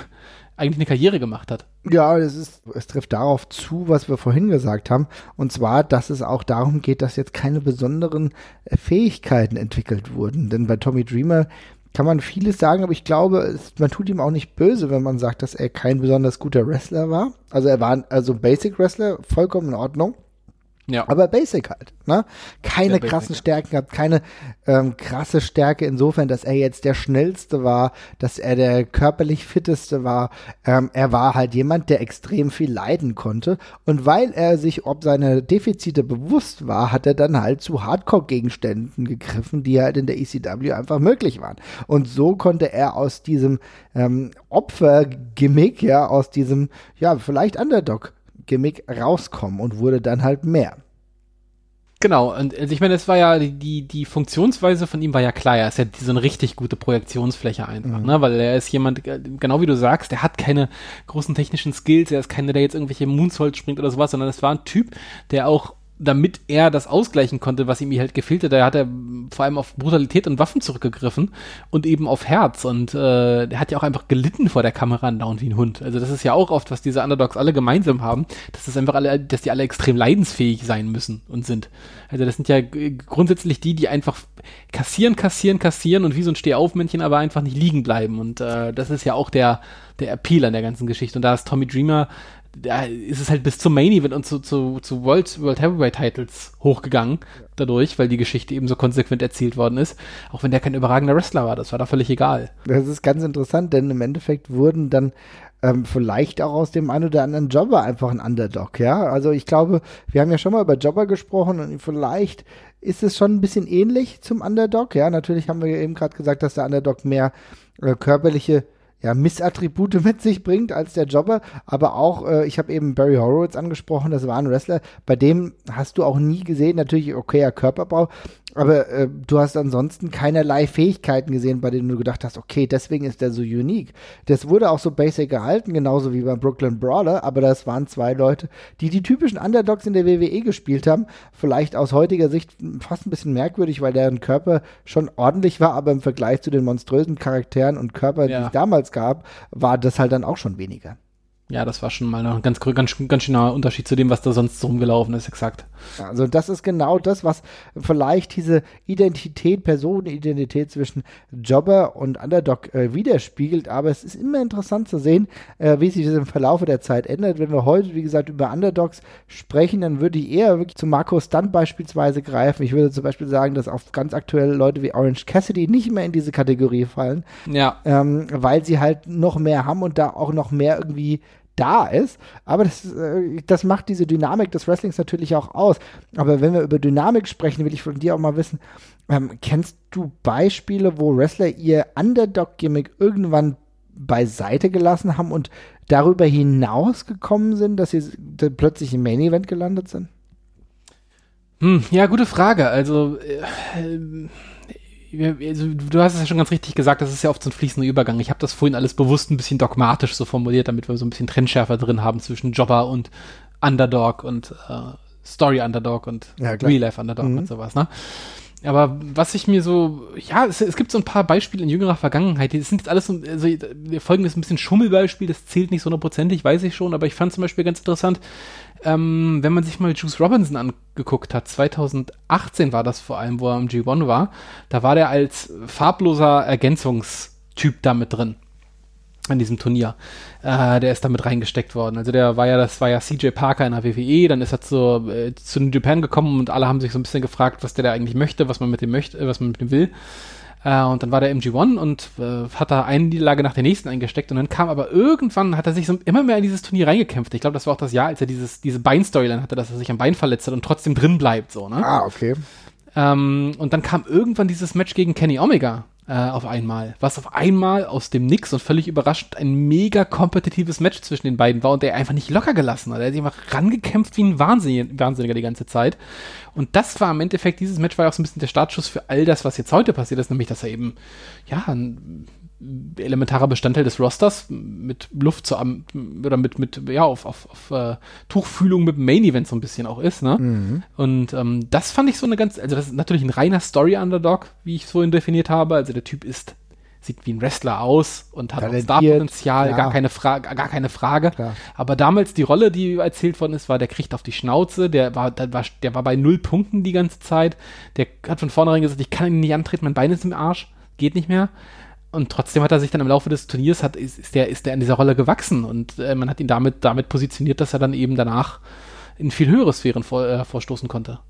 Speaker 3: eigentlich eine Karriere gemacht hat.
Speaker 2: Ja, es ist, es trifft darauf zu, was wir vorhin gesagt haben. Und zwar, dass es auch darum geht, dass jetzt keine besonderen äh, Fähigkeiten entwickelt wurden. Denn bei Tommy Dreamer kann man vieles sagen, aber ich glaube, es, man tut ihm auch nicht böse, wenn man sagt, dass er kein besonders guter Wrestler war. Also er war also Basic Wrestler, vollkommen in Ordnung. Ja. Aber Basic halt. Ne? Keine der krassen Basic, Stärken gehabt, keine ähm, krasse Stärke insofern, dass er jetzt der schnellste war, dass er der körperlich fitteste war. Ähm, er war halt jemand, der extrem viel leiden konnte. Und weil er sich ob seine Defizite bewusst war, hat er dann halt zu Hardcore-Gegenständen gegriffen, die halt in der ECW einfach möglich waren. Und so konnte er aus diesem ähm, Opfer-Gimmick, ja, aus diesem, ja, vielleicht Underdog Gimmick rauskommen und wurde dann halt mehr.
Speaker 3: Genau, und also ich meine, es war ja, die, die Funktionsweise von ihm war ja klar, er ist ja so eine richtig gute Projektionsfläche einfach, mhm. ne, weil er ist jemand, äh, genau wie du sagst, der hat keine großen technischen Skills, er ist keiner, der jetzt irgendwelche Moonsault springt oder sowas, sondern es war ein Typ, der auch damit er das ausgleichen konnte, was ihm halt gefehlt hat, da hat er vor allem auf Brutalität und Waffen zurückgegriffen und eben auf Herz und äh, der hat ja auch einfach gelitten vor der Kamera andauernd wie ein Hund. Also das ist ja auch oft, was diese Underdogs alle gemeinsam haben, dass das einfach alle, dass die alle extrem leidensfähig sein müssen und sind. Also das sind ja grundsätzlich die, die einfach kassieren, kassieren, kassieren und wie so ein Stehaufmännchen aber einfach nicht liegen bleiben und äh, das ist ja auch der der Appeal an der ganzen Geschichte und da ist Tommy Dreamer da ist es halt bis zum Main Event und zu, zu, zu World, World Heavyweight Titles hochgegangen dadurch, weil die Geschichte eben so konsequent erzählt worden ist. Auch wenn der kein überragender Wrestler war, das war da völlig egal.
Speaker 2: Das ist ganz interessant, denn im Endeffekt wurden dann ähm, vielleicht auch aus dem einen oder anderen Jobber einfach ein Underdog, ja. Also ich glaube, wir haben ja schon mal über Jobber gesprochen und vielleicht ist es schon ein bisschen ähnlich zum Underdog, ja. Natürlich haben wir eben gerade gesagt, dass der Underdog mehr äh, körperliche ja, Missattribute mit sich bringt als der Jobber, aber auch, äh, ich habe eben Barry Horowitz angesprochen, das war ein Wrestler, bei dem hast du auch nie gesehen, natürlich okayer Körperbau, aber äh, du hast ansonsten keinerlei Fähigkeiten gesehen, bei denen du gedacht hast, okay, deswegen ist der so unique. Das wurde auch so basic gehalten, genauso wie beim Brooklyn Brawler, aber das waren zwei Leute, die die typischen Underdogs in der WWE gespielt haben. Vielleicht aus heutiger Sicht fast ein bisschen merkwürdig, weil deren Körper schon ordentlich war, aber im Vergleich zu den monströsen Charakteren und Körpern, ja. die es damals gab, war das halt dann auch schon weniger.
Speaker 3: Ja, das war schon mal ein ganz, ganz, ganz schöner Unterschied zu dem, was da sonst so rumgelaufen ist, exakt.
Speaker 2: Also das ist genau das, was vielleicht diese Identität, Personenidentität zwischen Jobber und Underdog äh, widerspiegelt. Aber es ist immer interessant zu sehen, äh, wie sich das im Verlauf der Zeit ändert. Wenn wir heute, wie gesagt, über Underdogs sprechen, dann würde ich eher wirklich zu Marco Stunt beispielsweise greifen. Ich würde zum Beispiel sagen, dass auch ganz aktuell Leute wie Orange Cassidy nicht mehr in diese Kategorie fallen.
Speaker 3: Ja.
Speaker 2: Ähm, weil sie halt noch mehr haben und da auch noch mehr irgendwie da ist. Aber das, äh, das macht diese Dynamik des Wrestlings natürlich auch aus. Aber wenn wir über Dynamik sprechen, will ich von dir auch mal wissen, ähm, kennst du Beispiele, wo Wrestler ihr Underdog-Gimmick irgendwann beiseite gelassen haben und darüber hinaus gekommen sind, dass sie plötzlich im Main Event gelandet sind?
Speaker 3: Hm, ja, gute Frage. Also äh, also, du hast es ja schon ganz richtig gesagt, das ist ja oft so ein fließender Übergang. Ich habe das vorhin alles bewusst ein bisschen dogmatisch so formuliert, damit wir so ein bisschen Trennschärfer drin haben zwischen Jobber und Underdog und äh, Story Underdog und ja, Real Life Underdog mhm. und sowas, ne? Aber was ich mir so, ja, es, es, gibt so ein paar Beispiele in jüngerer Vergangenheit, die sind jetzt alles so, also folgendes ein bisschen Schummelbeispiel, das zählt nicht so hundertprozentig, weiß ich schon, aber ich fand zum Beispiel ganz interessant, ähm, wenn man sich mal Juice Robinson angeguckt hat, 2018 war das vor allem, wo er im G1 war, da war der als farbloser Ergänzungstyp da mit drin an diesem Turnier. Äh, der ist damit reingesteckt worden. Also der war ja, das war ja CJ Parker in der WWE, dann ist er zu, äh, zu Japan gekommen und alle haben sich so ein bisschen gefragt, was der da eigentlich möchte, was man mit dem möchte, was man mit dem will. Äh, und dann war der MG1 und äh, hat da eine Niederlage nach der nächsten eingesteckt und dann kam aber irgendwann, hat er sich so immer mehr in dieses Turnier reingekämpft. Ich glaube, das war auch das Jahr, als er dieses, diese Beinstoryline hatte, dass er sich am Bein verletzt hat und trotzdem drin bleibt, so, ne?
Speaker 2: Ah, okay.
Speaker 3: Ähm, und dann kam irgendwann dieses Match gegen Kenny Omega. Äh, auf einmal. Was auf einmal aus dem Nix und völlig überraschend ein mega kompetitives Match zwischen den beiden war und der einfach nicht locker gelassen hat. Er hat einfach rangekämpft wie ein Wahnsinniger, Wahnsinniger die ganze Zeit. Und das war im Endeffekt, dieses Match war ja auch so ein bisschen der Startschuss für all das, was jetzt heute passiert ist, nämlich, dass er eben, ja, ein elementarer Bestandteil des Rosters mit Luft zu oder mit mit ja auf auf, auf uh, Tuchfühlung mit Main Event so ein bisschen auch ist ne mhm. und ähm, das fand ich so eine ganz also das ist natürlich ein reiner Story Underdog wie ich es vorhin definiert habe also der Typ ist sieht wie ein Wrestler aus und hat auch Starpotenzial ja. gar keine Frage gar keine Frage Klar. aber damals die Rolle die erzählt worden ist war der kriegt auf die Schnauze der war der war der war bei null Punkten die ganze Zeit der hat von vornherein gesagt ich kann ihn nicht antreten mein Bein ist im Arsch geht nicht mehr und trotzdem hat er sich dann im Laufe des Turniers hat, ist, ist der ist der in dieser Rolle gewachsen und äh, man hat ihn damit damit positioniert, dass er dann eben danach in viel höhere Sphären vor, äh, vorstoßen konnte.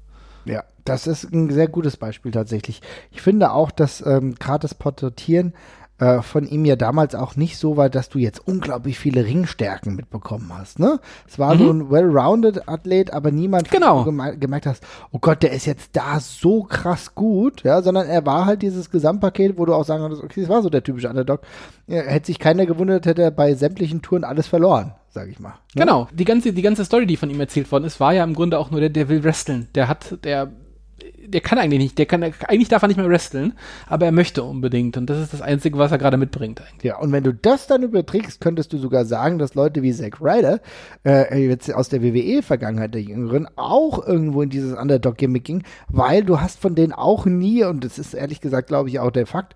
Speaker 2: Ja, das ist ein sehr gutes Beispiel tatsächlich. Ich finde auch, dass ähm, gerade das Porträtieren äh, von ihm ja damals auch nicht so war, dass du jetzt unglaublich viele Ringstärken mitbekommen hast. Ne? Es war mhm. so ein well-rounded Athlet, aber niemand
Speaker 3: genau.
Speaker 2: geme gemerkt hast, oh Gott, der ist jetzt da so krass gut, ja, sondern er war halt dieses Gesamtpaket, wo du auch sagen konntest, okay, das war so der typische Underdog. Ja, hätte sich keiner gewundert, hätte er bei sämtlichen Touren alles verloren sag ich mal.
Speaker 3: Ne? Genau, die ganze, die ganze Story, die von ihm erzählt worden ist, war ja im Grunde auch nur der, der will wresteln. Der hat, der der kann eigentlich nicht, der kann, eigentlich darf er nicht mehr wresteln, aber er möchte unbedingt und das ist das Einzige, was er gerade mitbringt eigentlich.
Speaker 2: Ja, und wenn du das dann überträgst, könntest du sogar sagen, dass Leute wie Zack Ryder, äh, jetzt aus der WWE-Vergangenheit der Jüngeren, auch irgendwo in dieses Underdog-Gimmick ging, weil du hast von denen auch nie, und das ist ehrlich gesagt, glaube ich, auch der Fakt,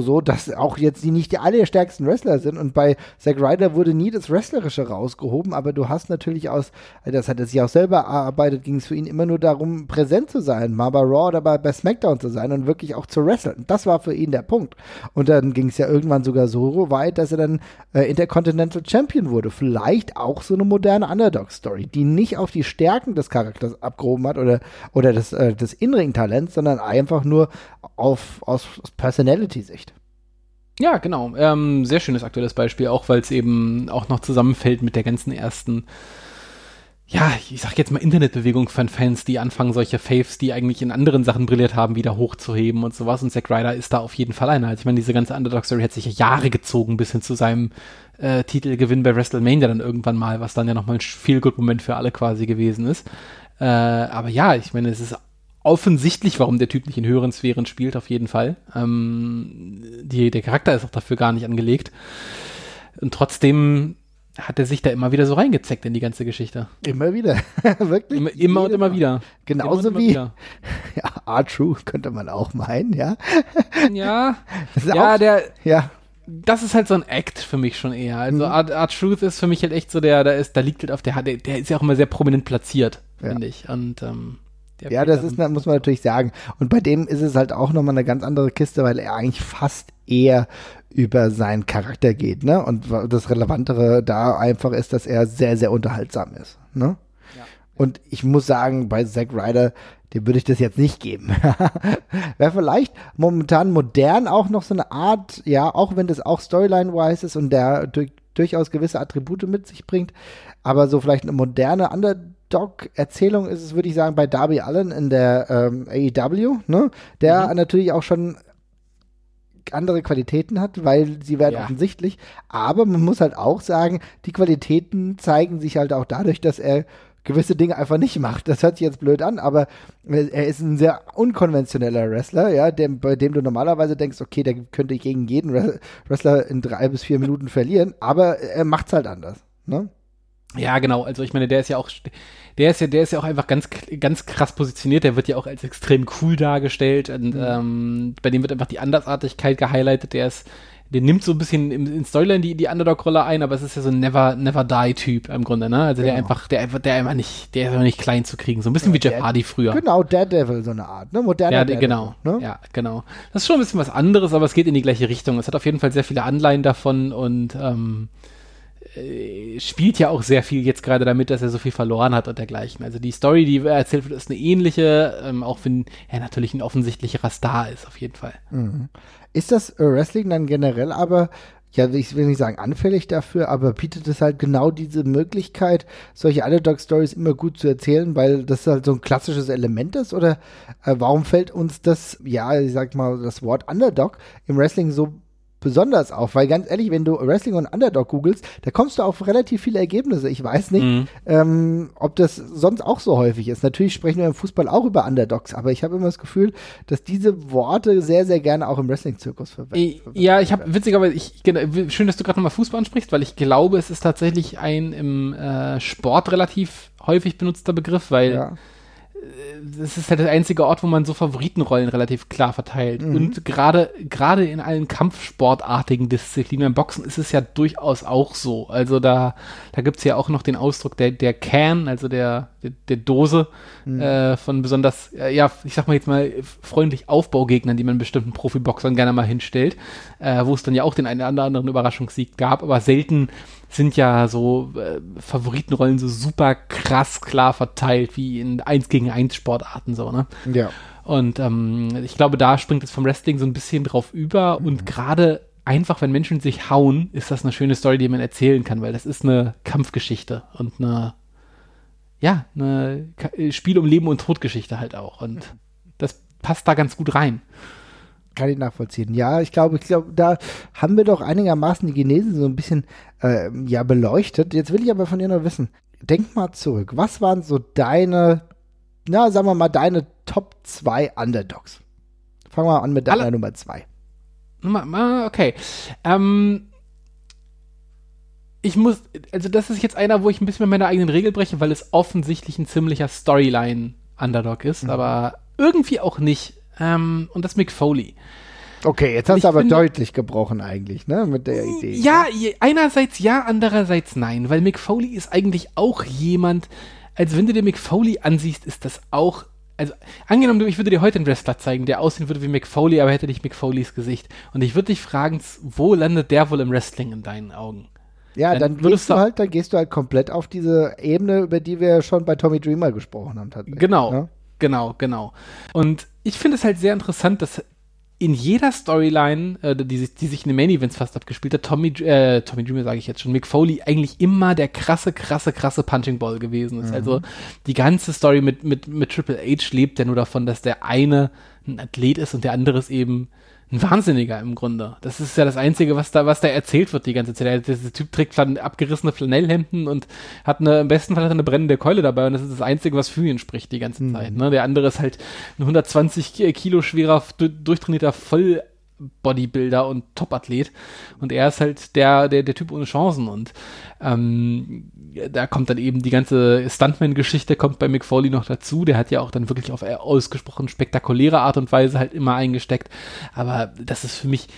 Speaker 2: so, dass auch jetzt die nicht die allerstärksten Wrestler sind. Und bei Zack Ryder wurde nie das Wrestlerische rausgehoben, aber du hast natürlich aus, das hat er sich auch selber erarbeitet, ging es für ihn immer nur darum, präsent zu sein, mal bei Raw oder bei, bei SmackDown zu sein und wirklich auch zu wresteln. Das war für ihn der Punkt. Und dann ging es ja irgendwann sogar so weit, dass er dann äh, Intercontinental Champion wurde. Vielleicht auch so eine moderne Underdog-Story, die nicht auf die Stärken des Charakters abgehoben hat oder, oder des, äh, des In-Ring-Talents, sondern einfach nur auf, aus, aus Personality-Sicht.
Speaker 3: Ja, genau. Ähm, sehr schönes aktuelles Beispiel, auch weil es eben auch noch zusammenfällt mit der ganzen ersten, ja, ich sag jetzt mal Internetbewegung von Fans, die anfangen, solche Faves, die eigentlich in anderen Sachen brilliert haben, wieder hochzuheben und sowas. Und Zack Ryder ist da auf jeden Fall einer. Also ich meine, diese ganze Underdog-Story hat sich ja Jahre gezogen bis hin zu seinem äh, Titelgewinn bei WrestleMania dann irgendwann mal, was dann ja nochmal ein Feel-Good-Moment für alle quasi gewesen ist. Äh, aber ja, ich meine, es ist offensichtlich, warum der Typ nicht in höheren Sphären spielt, auf jeden Fall. Ähm, die, der Charakter ist auch dafür gar nicht angelegt. Und trotzdem hat er sich da immer wieder so reingezeckt in die ganze Geschichte.
Speaker 2: Immer wieder.
Speaker 3: Wirklich? Immer, immer und immer wieder.
Speaker 2: Genauso immer wie ja, R-Truth könnte man auch meinen, ja.
Speaker 3: Ja, ja,
Speaker 2: auch,
Speaker 3: der,
Speaker 2: ja.
Speaker 3: Das ist halt so ein Act für mich schon eher. Also mhm. R-Truth ist für mich halt echt so der, da ist, da liegt halt auf der, der, der ist ja auch immer sehr prominent platziert, ja. finde ich. Und ähm,
Speaker 2: ja, das ist, muss man natürlich sagen. Und bei dem ist es halt auch nochmal eine ganz andere Kiste, weil er eigentlich fast eher über seinen Charakter geht, ne? Und das Relevantere da einfach ist, dass er sehr, sehr unterhaltsam ist, ne? Ja. Und ich muss sagen, bei Zack Ryder, dem würde ich das jetzt nicht geben. Wäre vielleicht momentan modern auch noch so eine Art, ja, auch wenn das auch Storyline-wise ist und der durch, durchaus gewisse Attribute mit sich bringt, aber so vielleicht eine moderne Underdog-Erzählung ist es, würde ich sagen, bei Darby Allen in der ähm, AEW, ne? Der mhm. natürlich auch schon andere Qualitäten hat, weil sie werden ja. offensichtlich. Aber man muss halt auch sagen, die Qualitäten zeigen sich halt auch dadurch, dass er gewisse Dinge einfach nicht macht. Das hört sich jetzt blöd an, aber er ist ein sehr unkonventioneller Wrestler, ja, dem, bei dem du normalerweise denkst, okay, der könnte gegen jeden Wrestler in drei bis vier Minuten verlieren, aber er macht's halt anders, ne?
Speaker 3: Ja, genau. Also ich meine, der ist ja auch, der ist ja, der ist ja auch einfach ganz, ganz krass positioniert. Der wird ja auch als extrem cool dargestellt und mhm. ähm, bei dem wird einfach die Andersartigkeit gehighlightet. Der ist, der nimmt so ein bisschen in, in Storyline die, die Underdog-Rolle ein, aber es ist ja so ein Never, Never Die-Typ im Grunde, ne? Also genau. der einfach, der einfach, der einfach nicht, der ist einfach nicht klein zu kriegen. So ein bisschen ja, wie Jeff der, Hardy früher.
Speaker 2: Genau, Daredevil, so eine Art, ne? Moderner
Speaker 3: ja, Daredevil, genau. Ne? Ja, genau. Das ist schon ein bisschen was anderes, aber es geht in die gleiche Richtung. Es hat auf jeden Fall sehr viele Anleihen davon und ähm, äh, spielt ja auch sehr viel jetzt gerade damit, dass er so viel verloren hat und dergleichen. Also die Story, die erzählt wird, ist eine ähnliche, ähm, auch wenn er natürlich ein offensichtlicherer Star ist, auf jeden Fall.
Speaker 2: Mhm. Ist das äh, Wrestling dann generell aber ja, ich will nicht sagen anfällig dafür, aber bietet es halt genau diese Möglichkeit, solche Underdog-Stories immer gut zu erzählen, weil das halt so ein klassisches Element ist? Oder äh, warum fällt uns das, ja, ich sag mal, das Wort Underdog im Wrestling so besonders auf, weil ganz ehrlich, wenn du Wrestling und Underdog googelst, da kommst du auf relativ viele Ergebnisse. Ich weiß nicht, mhm. ähm, ob das sonst auch so häufig ist. Natürlich sprechen wir im Fußball auch über Underdogs, aber ich habe immer das Gefühl, dass diese Worte sehr, sehr gerne auch im Wrestling-Zirkus verwendet
Speaker 3: werden. Ja, ich habe witzigerweise, ich, genau, schön, dass du gerade nochmal Fußball ansprichst, weil ich glaube, es ist tatsächlich ein im äh, Sport relativ häufig benutzter Begriff, weil ja das ist halt der einzige Ort, wo man so Favoritenrollen relativ klar verteilt. Mhm. Und gerade gerade in allen kampfsportartigen Disziplinen, im Boxen ist es ja durchaus auch so. Also da, da gibt es ja auch noch den Ausdruck der, der Can, also der, der, der Dose mhm. äh, von besonders, äh, ja, ich sag mal jetzt mal, freundlich Aufbaugegnern, die man bestimmten Profiboxern gerne mal hinstellt, äh, wo es dann ja auch den einen oder anderen Überraschungssieg gab, aber selten sind ja so äh, Favoritenrollen so super krass klar verteilt, wie in 1 gegen 1 Sportarten so, ne?
Speaker 2: Ja.
Speaker 3: Und ähm, ich glaube, da springt es vom Wrestling so ein bisschen drauf über mhm. und gerade einfach, wenn Menschen sich hauen, ist das eine schöne Story, die man erzählen kann, weil das ist eine Kampfgeschichte und eine, ja, eine Spiel um Leben und Todgeschichte halt auch. Und das passt da ganz gut rein.
Speaker 2: Kann ich nachvollziehen. Ja, ich glaube, ich glaube, da haben wir doch einigermaßen die Genese so ein bisschen äh, ja beleuchtet. Jetzt will ich aber von dir noch wissen. Denk mal zurück. Was waren so deine, na, sagen wir mal, deine Top 2 Underdogs? Fangen wir an mit deiner Alle Nummer 2.
Speaker 3: Nummer, okay. Ähm, ich muss, also das ist jetzt einer, wo ich ein bisschen mit meiner eigenen Regel breche, weil es offensichtlich ein ziemlicher Storyline-Underdog ist, mhm. aber irgendwie auch nicht. Ähm, und das Mick Foley.
Speaker 2: Okay, jetzt hast du aber finde, deutlich gebrochen eigentlich, ne, mit der Idee.
Speaker 3: Ja, ne? einerseits ja, andererseits nein, weil Mick Foley ist eigentlich auch jemand, als wenn du dir Mick Foley ansiehst, ist das auch also angenommen, ich würde dir heute einen Wrestler zeigen, der aussehen würde wie Mick Foley, aber hätte nicht Mick Foleys Gesicht. Und ich würde dich fragen, wo landet der wohl im Wrestling in deinen Augen?
Speaker 2: Ja, dann, dann gehst du halt, dann gehst du halt komplett auf diese Ebene, über die wir schon bei Tommy Dreamer gesprochen haben.
Speaker 3: Genau, ne? genau, genau. Und ich finde es halt sehr interessant, dass in jeder Storyline, äh, die, die, sich in den Main Events fast abgespielt hat, Tommy, äh, Tommy Dreamer sage ich jetzt schon, Mick Foley eigentlich immer der krasse, krasse, krasse Punching Ball gewesen ist. Mhm. Also die ganze Story mit, mit, mit Triple H lebt ja nur davon, dass der eine ein Athlet ist und der andere ist eben ein Wahnsinniger im Grunde. Das ist ja das Einzige, was da, was da erzählt wird die ganze Zeit. Der, der Typ trägt flan abgerissene Flanellhemden und hat eine, im besten Fall hat er eine brennende Keule dabei und das ist das Einzige, was für ihn spricht die ganze mhm. Zeit. Ne? Der andere ist halt ein 120 Kilo schwerer, durchtrainierter Voll Bodybuilder und Topathlet. Und er ist halt der, der, der Typ ohne Chancen. Und ähm, da kommt dann eben die ganze Stuntman-Geschichte kommt bei Mick Foley noch dazu. Der hat ja auch dann wirklich auf ausgesprochen spektakuläre Art und Weise halt immer eingesteckt. Aber das ist für mich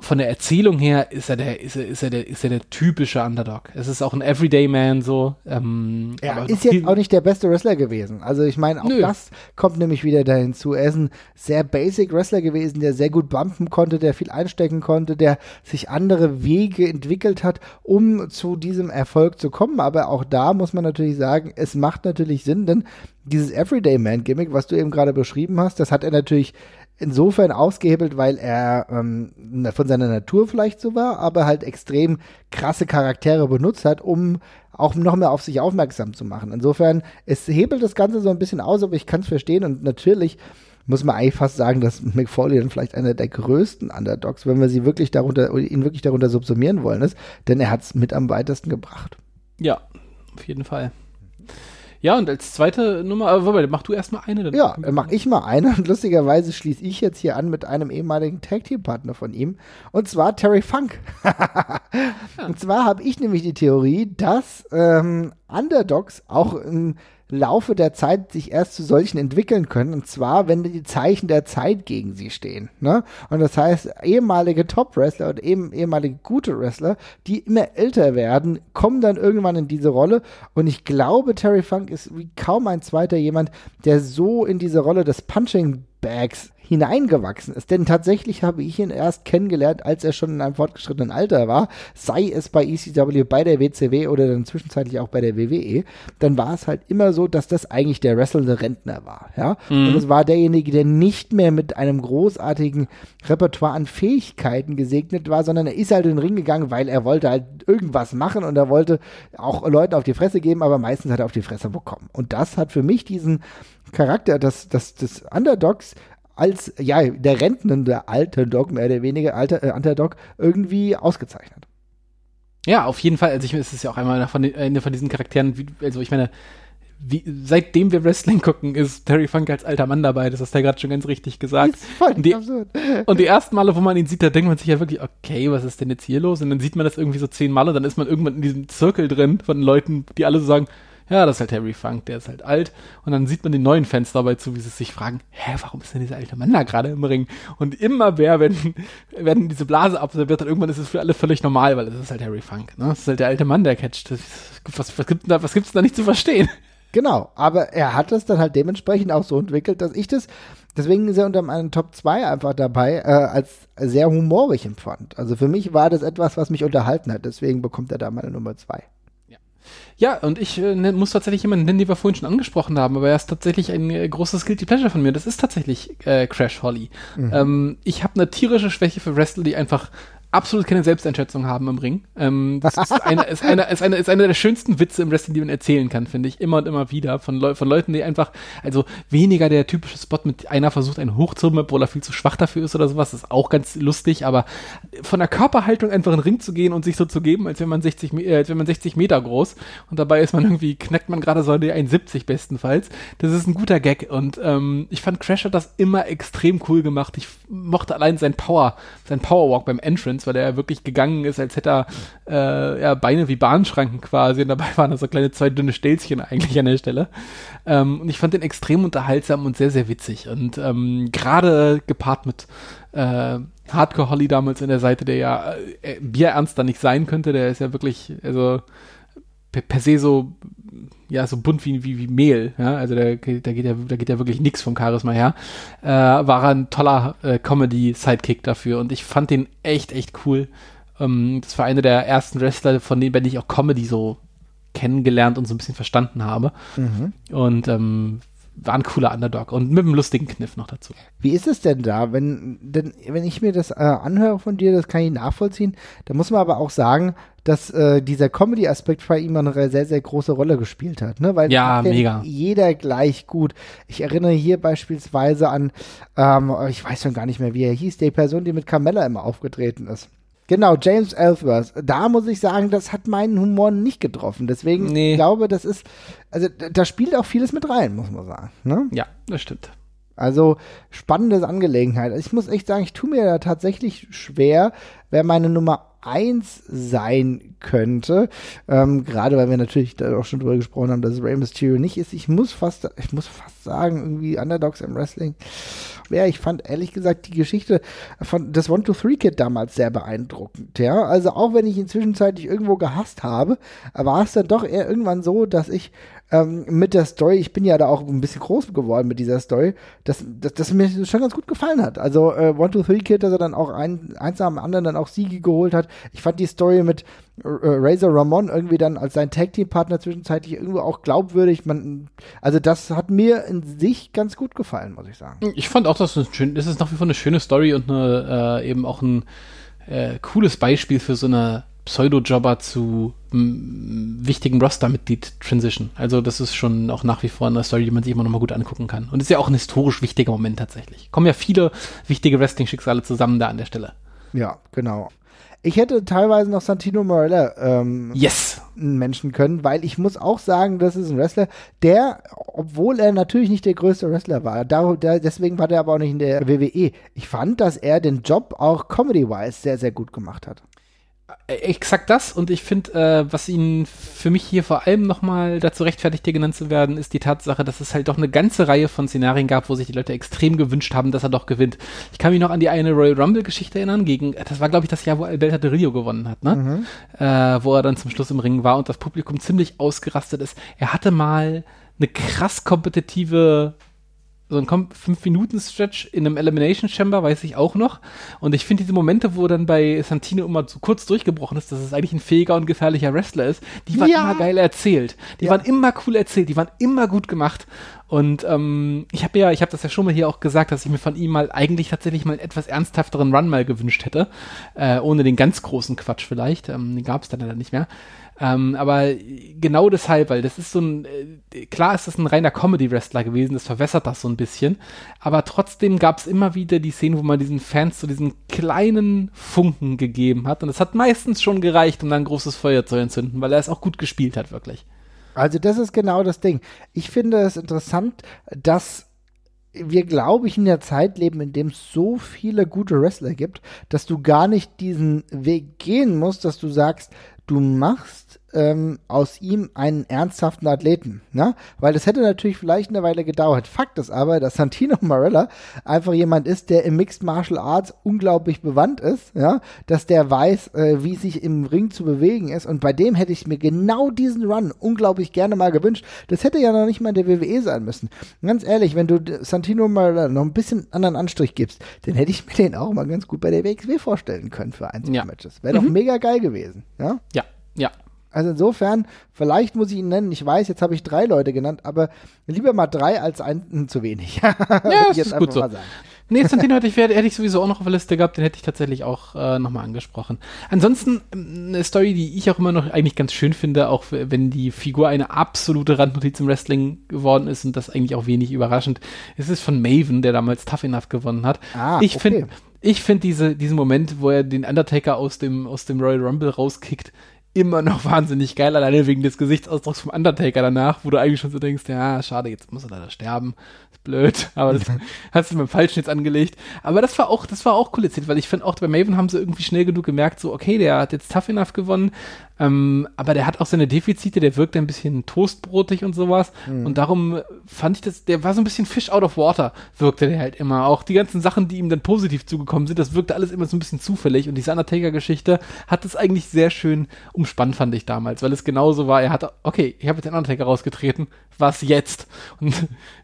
Speaker 3: von der Erzählung her ist er der, ist er, ist er der, ist er der typische Underdog. Es ist auch ein Everyday Man so. Ähm,
Speaker 2: er ist jetzt auch nicht der beste Wrestler gewesen. Also ich meine, auch Nö. das kommt nämlich wieder da hinzu. Er ist ein sehr basic Wrestler gewesen, der sehr gut bumpen konnte, der viel einstecken konnte, der sich andere Wege entwickelt hat, um zu diesem Erfolg zu kommen. Aber auch da muss man natürlich sagen, es macht natürlich Sinn, denn dieses Everyday Man Gimmick, was du eben gerade beschrieben hast, das hat er natürlich insofern ausgehebelt, weil er ähm, von seiner Natur vielleicht so war, aber halt extrem krasse Charaktere benutzt hat, um auch noch mehr auf sich aufmerksam zu machen. Insofern, es hebelt das Ganze so ein bisschen aus, aber ich kann es verstehen und natürlich muss man eigentlich fast sagen, dass McFoley dann vielleicht einer der größten Underdogs, wenn wir sie wirklich darunter, ihn wirklich darunter subsumieren wollen, ist, denn er hat es mit am weitesten gebracht.
Speaker 3: Ja, auf jeden Fall. Ja, und als zweite Nummer, aber warte, mach du erstmal eine. Dann
Speaker 2: ja, mach ich mal eine. Und lustigerweise schließe ich jetzt hier an mit einem ehemaligen Tag-Team-Partner von ihm. Und zwar Terry Funk. ja. Und zwar habe ich nämlich die Theorie, dass ähm, Underdogs auch im Laufe der Zeit sich erst zu solchen entwickeln können. Und zwar, wenn die Zeichen der Zeit gegen sie stehen. Ne? Und das heißt, ehemalige Top-Wrestler und eben ehemalige gute Wrestler, die immer älter werden, kommen dann irgendwann in diese Rolle. Und ich glaube, Terry Funk ist wie kaum ein zweiter jemand, der so in diese Rolle des Punching Bags hineingewachsen ist. Denn tatsächlich habe ich ihn erst kennengelernt, als er schon in einem fortgeschrittenen Alter war, sei es bei ECW, bei der WCW oder dann zwischenzeitlich auch bei der WWE, dann war es halt immer so, dass das eigentlich der wrestlende Rentner war. Ja? Mhm. Und es war derjenige, der nicht mehr mit einem großartigen Repertoire an Fähigkeiten gesegnet war, sondern er ist halt in den Ring gegangen, weil er wollte halt irgendwas machen und er wollte auch Leuten auf die Fresse geben, aber meistens hat er auf die Fresse bekommen. Und das hat für mich diesen Charakter des, des, des Underdogs als ja der rentnende alte Dog, mehr oder weniger alter äh, Underdog, irgendwie ausgezeichnet.
Speaker 3: Ja, auf jeden Fall. Also ich ist es ja auch einmal von, eine von diesen Charakteren, wie, also ich meine, wie, seitdem wir Wrestling gucken, ist Terry Funk als alter Mann dabei. Das hast du ja gerade schon ganz richtig gesagt. Das ist voll und, die, absurd. und die ersten Male, wo man ihn sieht, da denkt man sich ja wirklich, okay, was ist denn jetzt hier los? Und dann sieht man das irgendwie so zehn Male, dann ist man irgendwann in diesem Zirkel drin von Leuten, die alle so sagen, ja, das ist halt Harry Funk, der ist halt alt. Und dann sieht man den neuen Fans dabei zu, wie sie sich fragen, hä, warum ist denn dieser alte Mann da gerade im Ring? Und immer mehr werden, werden diese Blase abserviert und irgendwann ist es für alle völlig normal, weil es ist halt Harry Funk. Ne? Das ist halt der alte Mann, der catcht. Was, was, gibt da, was gibt's da nicht zu verstehen?
Speaker 2: Genau, aber er hat es dann halt dementsprechend auch so entwickelt, dass ich das, deswegen ist er unter meinen Top 2 einfach dabei, äh, als sehr humorig empfand. Also für mich war das etwas, was mich unterhalten hat, deswegen bekommt er da meine Nummer 2.
Speaker 3: Ja, und ich äh, ne, muss tatsächlich jemanden nennen, den wir vorhin schon angesprochen haben, aber er ist tatsächlich ein äh, großes Guilty Pleasure von mir. Das ist tatsächlich äh, Crash Holly. Mhm. Ähm, ich habe eine tierische Schwäche für Wrestler, die einfach absolut keine Selbsteinschätzung haben im Ring. Ähm, das ist einer ist einer ist einer ist einer der schönsten Witze im Wrestling, die man erzählen kann, finde ich. Immer und immer wieder. Von, Leu von Leuten, die einfach, also weniger der typische Spot mit einer versucht, einen hochzuholen, obwohl er viel zu schwach dafür ist oder sowas, ist auch ganz lustig, aber von der Körperhaltung einfach in den Ring zu gehen und sich so zu geben, als wäre man 60, äh, als wäre man 60 Meter groß und dabei ist man irgendwie, knackt man gerade so die 1,70 bestenfalls. Das ist ein guter Gag und ähm, ich fand Crasher das immer extrem cool gemacht. Ich mochte allein sein Power, sein Powerwalk beim Entrance Prince, weil er wirklich gegangen ist, als hätte er äh, ja, Beine wie Bahnschranken quasi. Und dabei waren da so kleine zwei dünne Stelzchen eigentlich an der Stelle. Ähm, und ich fand den extrem unterhaltsam und sehr, sehr witzig. Und ähm, gerade gepaart mit äh, Hardcore Holly damals in der Seite, der ja äh, bierernst da nicht sein könnte, der ist ja wirklich, also per, per se so ja so bunt wie, wie, wie Mehl, ja, also da, da geht ja da geht ja wirklich nichts vom Charisma her, äh, war er ein toller äh, Comedy-Sidekick dafür und ich fand den echt, echt cool. Ähm, das war einer der ersten Wrestler, von denen, bei denen ich auch Comedy so kennengelernt und so ein bisschen verstanden habe. Mhm. Und ähm, war ein cooler Underdog und mit einem lustigen Kniff noch dazu.
Speaker 2: Wie ist es denn da, wenn, denn, wenn ich mir das äh, anhöre von dir, das kann ich nachvollziehen, da muss man aber auch sagen, dass äh, dieser Comedy-Aspekt bei ihm eine sehr, sehr große Rolle gespielt hat, ne? Weil
Speaker 3: ja, mega.
Speaker 2: jeder gleich gut. Ich erinnere hier beispielsweise an, ähm, ich weiß schon gar nicht mehr, wie er hieß, die Person, die mit Carmella immer aufgetreten ist. Genau, James Ellsworth. Da muss ich sagen, das hat meinen Humor nicht getroffen. Deswegen nee. glaube, das ist, also da spielt auch vieles mit rein, muss man sagen. Ne?
Speaker 3: Ja, das stimmt.
Speaker 2: Also spannende Angelegenheit. Ich muss echt sagen, ich tue mir da tatsächlich schwer, wer meine Nummer eins sein könnte. Ähm, Gerade weil wir natürlich da auch schon drüber gesprochen haben, dass es Rey Mysterio nicht ist. Ich muss fast, ich muss fast sagen, irgendwie Underdogs im Wrestling. Ja, ich fand ehrlich gesagt die Geschichte von des One-Two-Three-Kid damals sehr beeindruckend. Ja, also auch wenn ich ihn zwischenzeitlich irgendwo gehasst habe, war es dann doch eher irgendwann so, dass ich ähm, mit der Story, ich bin ja da auch ein bisschen groß geworden mit dieser Story, dass, dass, dass mir schon ganz gut gefallen hat. Also äh, One, Two, Three Kid, dass er dann auch ein, eins nach dem anderen dann auch Siege geholt hat. Ich fand die Story mit äh, Razor Ramon irgendwie dann als sein Tag-Team-Partner zwischenzeitlich irgendwo auch glaubwürdig. Man, also das hat mir in sich ganz gut gefallen, muss ich sagen.
Speaker 3: Ich fand auch, dass es schön, das ist nach wie vor eine schöne Story und eine, äh, eben auch ein äh, cooles Beispiel für so eine Pseudo-Jobber zu wichtigen Roster-Mitglied Transition. Also das ist schon auch nach wie vor eine Story, die man sich immer noch mal gut angucken kann. Und ist ja auch ein historisch wichtiger Moment tatsächlich. Kommen ja viele wichtige Wrestling-Schicksale zusammen da an der Stelle.
Speaker 2: Ja, genau. Ich hätte teilweise noch Santino Morella ähm,
Speaker 3: yes.
Speaker 2: Menschen können, weil ich muss auch sagen, das ist ein Wrestler, der, obwohl er natürlich nicht der größte Wrestler war, da, der, deswegen war der aber auch nicht in der WWE. Ich fand, dass er den Job auch comedy-wise sehr, sehr gut gemacht hat.
Speaker 3: Äh, exakt das und ich finde, äh, was ihn für mich hier vor allem nochmal dazu rechtfertigt, hier genannt zu werden, ist die Tatsache, dass es halt doch eine ganze Reihe von Szenarien gab, wo sich die Leute extrem gewünscht haben, dass er doch gewinnt. Ich kann mich noch an die eine Royal Rumble-Geschichte erinnern, gegen, das war glaube ich das Jahr, wo Alberto de Rio gewonnen hat, ne? Mhm. Äh, wo er dann zum Schluss im Ring war und das Publikum ziemlich ausgerastet ist. Er hatte mal eine krass kompetitive so ein 5-Minuten-Stretch in einem Elimination Chamber, weiß ich auch noch. Und ich finde diese Momente, wo dann bei Santino immer so kurz durchgebrochen ist, dass es eigentlich ein fähiger und gefährlicher Wrestler ist, die waren
Speaker 2: Ja.
Speaker 3: immer geil erzählt. Die
Speaker 2: Ja.
Speaker 3: waren immer cool erzählt, die waren immer gut gemacht. Und ähm, ich habe ja, ich habe das ja schon mal hier auch gesagt, dass ich mir von ihm mal eigentlich tatsächlich mal einen etwas ernsthafteren Run mal gewünscht hätte. Äh, ohne den ganz großen Quatsch vielleicht. Ähm, den gab es dann leider nicht mehr. Ähm, aber genau deshalb, weil das ist so ein, äh, klar ist das ein reiner Comedy-Wrestler gewesen, das verwässert das so ein bisschen, aber trotzdem gab es immer wieder die Szenen, wo man diesen Fans so diesen kleinen Funken gegeben hat und das hat meistens schon gereicht, um dann ein großes Feuer zu entzünden, weil er es auch gut gespielt hat, wirklich.
Speaker 2: Also das ist genau das Ding. Ich finde es interessant, dass wir, glaube ich, in der Zeit leben, in dem es so viele gute Wrestler gibt, dass du gar nicht diesen Weg gehen musst, dass du sagst, du machst ähm, aus ihm einen ernsthaften Athleten. Ne? Weil das hätte natürlich vielleicht eine Weile gedauert. Fakt ist aber, dass Santino Marella einfach jemand ist, der im Mixed Martial Arts unglaublich bewandt ist, ja, dass der weiß, äh, wie sich im Ring zu bewegen ist. Und bei dem hätte ich mir genau diesen Run unglaublich gerne mal gewünscht. Das hätte ja noch nicht mal in der WWE sein müssen. Ganz ehrlich, wenn du Santino Marella noch ein bisschen anderen Anstrich gibst, dann hätte ich mir den auch mal ganz gut bei der WXW vorstellen können für Einzelmatches. Wäre doch mega geil gewesen, ja.
Speaker 3: Ja, ja.
Speaker 2: Also insofern, vielleicht muss ich ihn nennen. Ich weiß, jetzt habe ich drei Leute genannt, aber lieber mal drei als einen zu wenig. ja,
Speaker 3: das ist gut so. Nee, Santino hätte ich, hätte ich sowieso auch noch auf der Liste gehabt, den hätte ich tatsächlich auch äh, nochmal angesprochen. Ansonsten ähm, eine Story, die ich auch immer noch eigentlich ganz schön finde, auch wenn die Figur eine absolute Randnotiz im Wrestling geworden ist und das eigentlich auch wenig überraschend. Es ist von Maven, der damals Tough Enough gewonnen hat.
Speaker 2: Ah,
Speaker 3: ich
Speaker 2: okay.
Speaker 3: finde ich finde diese, diesen Moment, wo er den Undertaker aus dem, aus dem Royal Rumble rauskickt, immer noch wahnsinnig geil, alleine wegen des Gesichtsausdrucks vom Undertaker danach, wo du eigentlich schon so denkst, ja, schade, jetzt muss er leider sterben. Ist blöd, aber das hast du beim Falschen jetzt angelegt. Aber das war auch, das war auch cool erzählt, weil ich finde auch bei Maven haben sie irgendwie schnell genug gemerkt, so, okay, der hat jetzt Tough Enough gewonnen, ähm, aber der hat auch seine Defizite, der wirkt ein bisschen toastbrotig und sowas. Und darum fand ich das, der war so ein bisschen Fish out of water, wirkte der halt immer. Auch die ganzen Sachen, die ihm dann positiv zugekommen sind, das wirkte alles immer so ein bisschen zufällig. Und diese Undertaker-Geschichte hat es eigentlich sehr schön umspannt, fand ich damals, weil es genauso war. Er hat, okay, ich habe jetzt den Undertaker rausgetreten, was jetzt? Und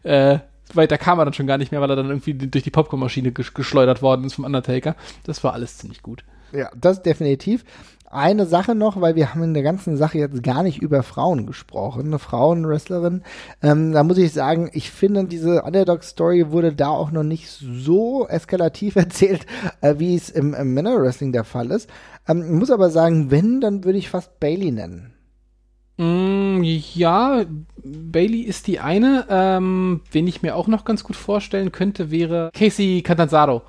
Speaker 3: äh, weiter kam er dann schon gar nicht mehr, weil er dann irgendwie durch die Popcornmaschine ges geschleudert worden ist vom Undertaker. Das war alles ziemlich gut.
Speaker 2: Ja, das definitiv. Eine Sache noch, weil wir haben in der ganzen Sache jetzt gar nicht über Frauen gesprochen, eine Frauenwrestlerin. Ähm, da muss ich sagen, ich finde, diese Underdog-Story wurde da auch noch nicht so eskalativ erzählt, äh, wie es im, im Männerwrestling der Fall ist. Ähm, ich muss aber sagen, wenn, dann würde ich fast Bailey nennen.
Speaker 3: Mm, ja, Bailey ist die eine. Ähm, wen ich mir auch noch ganz gut vorstellen könnte, wäre Casey Catanzaro,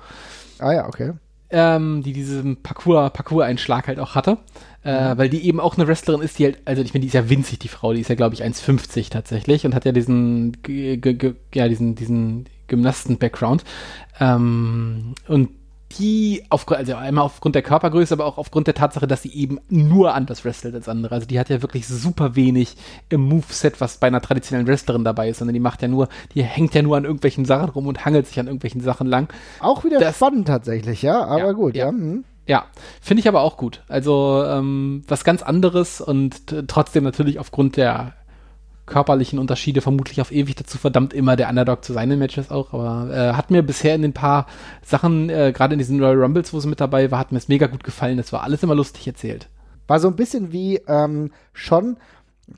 Speaker 2: Ah ja, okay.
Speaker 3: ähm, die diesen Parcours, Parcours-Einschlag halt auch hatte. Äh, weil die eben auch eine Wrestlerin ist, die halt, also ich meine, die ist ja winzig, die Frau, die ist ja, glaube ich, 1,50 tatsächlich und hat ja diesen, ja, diesen, diesen Gymnasten-Background. Ähm, und die, auf, also einmal aufgrund der Körpergröße, aber auch aufgrund der Tatsache, dass sie eben nur anders wrestelt als andere. Also die hat ja wirklich super wenig im Moveset, was bei einer traditionellen Wrestlerin dabei ist, sondern die macht ja nur, die hängt ja nur an irgendwelchen Sachen rum und hangelt sich an irgendwelchen Sachen lang.
Speaker 2: Auch wieder
Speaker 3: Das-
Speaker 2: spannend tatsächlich, ja, aber
Speaker 3: Ja,
Speaker 2: gut, ja.
Speaker 3: ja.
Speaker 2: hm.
Speaker 3: Ja, finde ich aber auch gut. Also ähm, was ganz anderes und trotzdem natürlich aufgrund der körperlichen Unterschiede vermutlich auf ewig dazu verdammt, immer der Underdog zu sein in Matches auch. Aber äh, hat mir bisher in den paar Sachen, äh, gerade in diesen Royal Rumbles, wo sie mit dabei war, hat mir es mega gut gefallen. Das war alles immer lustig erzählt.
Speaker 2: War so ein bisschen wie ähm, schon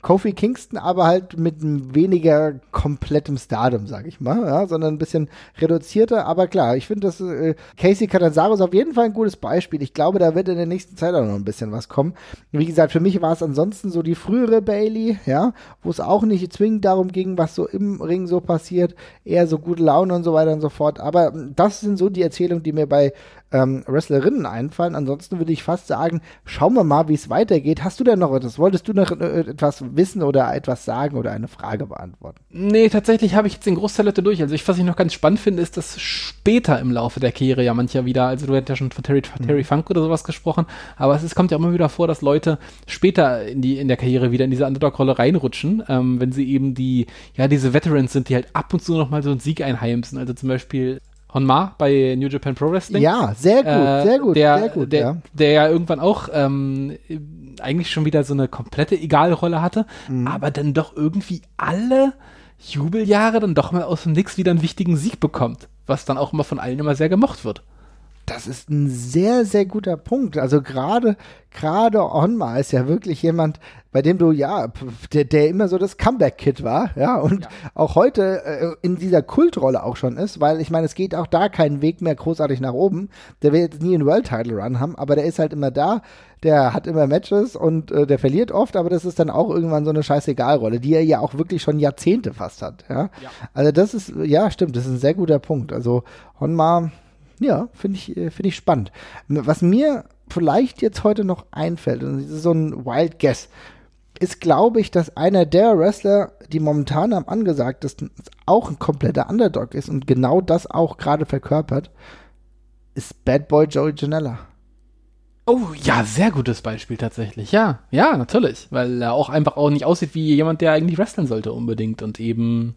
Speaker 2: Kofi Kingston, aber halt mit weniger komplettem Stardom, sag ich mal, ja, sondern ein bisschen reduzierter. Aber klar, ich finde, dass äh, Casey Catanzaro ist auf jeden Fall ein gutes Beispiel. Ich glaube, da wird in der nächsten Zeit auch noch ein bisschen was kommen. Wie gesagt, für mich war es ansonsten so die frühere Bailey, ja, wo es auch nicht zwingend darum ging, was so im Ring so passiert, eher so gute Laune und so weiter und so fort. Aber das sind so die Erzählungen, die mir bei ähm, Wrestlerinnen einfallen. Ansonsten würde ich fast sagen, schauen wir mal, wie es weitergeht. Hast du denn noch etwas? Wolltest du noch äh, etwas wissen oder etwas sagen oder eine Frage beantworten?
Speaker 3: Nee, tatsächlich habe ich jetzt den Großteil Leute durch. Also ich, was ich noch ganz spannend finde, ist, dass später im Laufe der Karriere ja mancher wieder, also du hättest ja schon von Terry, Terry Funk oder sowas gesprochen, aber es ist, kommt ja immer wieder vor, dass Leute später in die in der Karriere wieder in diese Underdog-Rolle reinrutschen, ähm, wenn sie eben die, ja, diese Veterans sind, die halt ab und zu noch mal so einen Sieg einheimsen. Also zum Beispiel Honma bei New Japan Pro Wrestling.
Speaker 2: Ja, sehr gut,
Speaker 3: Äh,
Speaker 2: sehr gut,
Speaker 3: der,
Speaker 2: sehr gut.
Speaker 3: der,
Speaker 2: ja.
Speaker 3: der ja irgendwann auch ähm, eigentlich schon wieder so eine komplette Egalrolle hatte,
Speaker 2: Mhm.
Speaker 3: aber dann doch irgendwie alle Jubeljahre dann doch mal aus dem Nix wieder einen wichtigen Sieg bekommt, was dann auch immer von allen immer sehr gemocht wird.
Speaker 2: Das ist ein sehr, sehr guter Punkt. Also gerade, gerade Onma ist ja wirklich jemand, bei dem du, ja, der, der immer so das Comeback-Kid war, ja, und ja. auch heute äh, in dieser Kultrolle auch schon ist, weil ich meine, es geht auch da keinen Weg mehr großartig nach oben. Der wird jetzt nie einen World-Title-Run haben, aber der ist halt immer da, der hat immer Matches und äh, der verliert oft, aber das ist dann auch irgendwann so eine scheißegal-Rolle, die er ja auch wirklich schon Jahrzehnte fast hat, ja. ja. Also das ist, ja, stimmt, das ist ein sehr guter Punkt. Also Honma, ja, finde ich, äh, finde ich spannend. Was mir vielleicht jetzt heute noch einfällt, und das ist so ein Wild Guess, ist, glaube ich, dass einer der Wrestler, die momentan am angesagtesten auch ein kompletter Underdog ist und genau das auch gerade verkörpert, ist Bad Boy Joey Janella.
Speaker 3: Oh, ja, sehr gutes Beispiel tatsächlich. Ja, ja, natürlich. Weil er auch einfach auch nicht aussieht wie jemand, der eigentlich wresteln sollte unbedingt und eben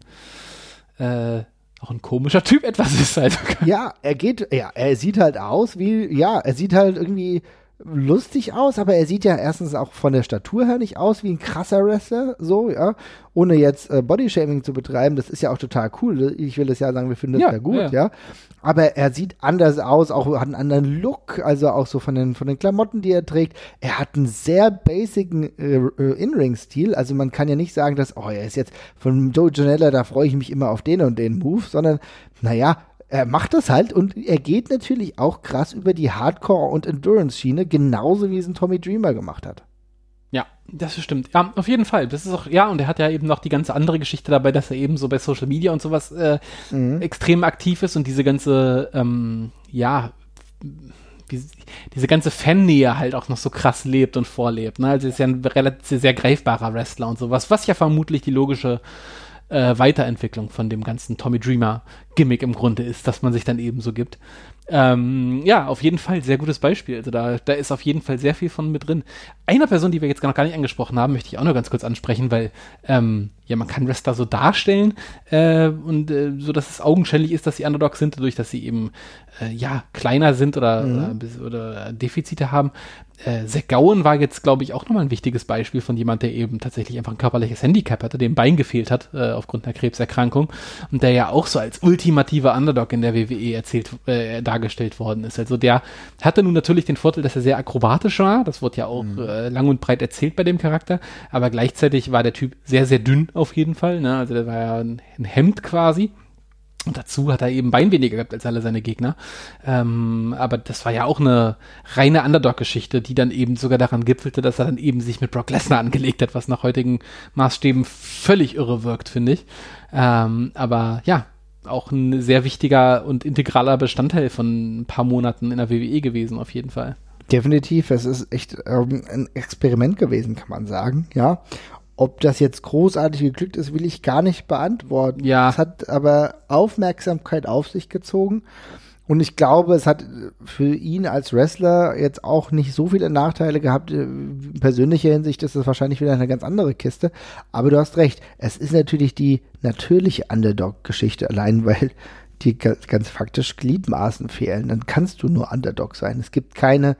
Speaker 3: äh, auch ein komischer Typ etwas ist halt.
Speaker 2: Ja, er geht, ja, er sieht halt aus wie, ja, er sieht halt irgendwie lustig aus, aber er sieht ja erstens auch von der Statur her nicht aus wie ein krasser Wrestler, so, ja, ohne jetzt äh, Bodyshaming zu betreiben, das ist ja auch total cool. Ich will das ja sagen, wir finden das ja, ja gut, ja. ja. Aber er sieht anders aus, auch hat einen anderen Look, also auch so von den, von den Klamotten, die er trägt. Er hat einen sehr basigen äh, äh, In-Ring-Stil, also man kann ja nicht sagen, dass, oh, er ist jetzt von Joe Janella, da freue ich mich immer auf den und den Move, sondern, naja, er macht das halt und er geht natürlich auch krass über die Hardcore- und Endurance-Schiene, genauso wie es ein Tommy Dreamer gemacht hat.
Speaker 3: Ja, das stimmt. Ja, auf jeden Fall. Das ist auch, ja, und er hat ja eben noch die ganze andere Geschichte dabei, dass er eben so bei Social Media und sowas äh, mhm. extrem aktiv ist und diese ganze, ähm, ja, wie, diese ganze Fannähe halt auch noch so krass lebt und vorlebt. Ne? Also ist ja ein relativ sehr greifbarer Wrestler und sowas, was ja vermutlich die logische äh, Weiterentwicklung von dem ganzen Tommy Dreamer Gimmick im Grunde ist, dass man sich dann eben so gibt. Ähm, ja, auf jeden Fall, sehr gutes Beispiel. Also da, da ist auf jeden Fall sehr viel von mit drin. Eine Person, die wir jetzt noch gar nicht angesprochen haben, möchte ich auch noch ganz kurz ansprechen, weil ähm, ja, man kann Wrestler so darstellen äh, und äh, so, dass es augenscheinlich ist, dass sie Underdogs sind, dadurch, dass sie eben äh, ja kleiner sind oder, mhm. oder, oder Defizite haben äh, Zack Gowen war jetzt, glaube ich, auch nochmal ein wichtiges Beispiel von jemand, der eben tatsächlich einfach ein körperliches Handicap hatte, dem Bein gefehlt hat äh, aufgrund einer Krebserkrankung und der ja auch so als ultimativer Underdog in der WWE erzählt, äh, dargestellt worden ist. Also der hatte nun natürlich den Vorteil, dass er sehr akrobatisch war, das wurde ja auch mhm. äh, lang und breit erzählt bei dem Charakter, aber gleichzeitig war der Typ sehr, sehr dünn auf jeden Fall, ne? also der war ja ein, ein Hemd quasi und dazu hat er eben Bein weniger gehabt als alle seine Gegner. Ähm, aber das war ja auch eine reine Underdog-Geschichte, die dann eben sogar daran gipfelte, dass er dann eben sich mit Brock Lesnar angelegt hat, was nach heutigen Maßstäben völlig irre wirkt, finde ich. Ähm, aber ja, auch ein sehr wichtiger und integraler Bestandteil von ein paar Monaten in der WWE gewesen, auf jeden Fall.
Speaker 2: Definitiv, es ist echt ähm, ein Experiment gewesen, kann man sagen, ja. Ob das jetzt großartig geglückt ist, will ich gar nicht beantworten.
Speaker 3: Ja.
Speaker 2: Es hat aber Aufmerksamkeit auf sich gezogen. Und ich glaube, es hat für ihn als Wrestler jetzt auch nicht so viele Nachteile gehabt. In persönlicher Hinsicht ist das wahrscheinlich wieder eine ganz andere Kiste. Aber du hast recht. Es ist natürlich die natürliche Underdog-Geschichte allein, weil die ganz faktisch Gliedmaßen fehlen. Dann kannst du nur Underdog sein. Es gibt keine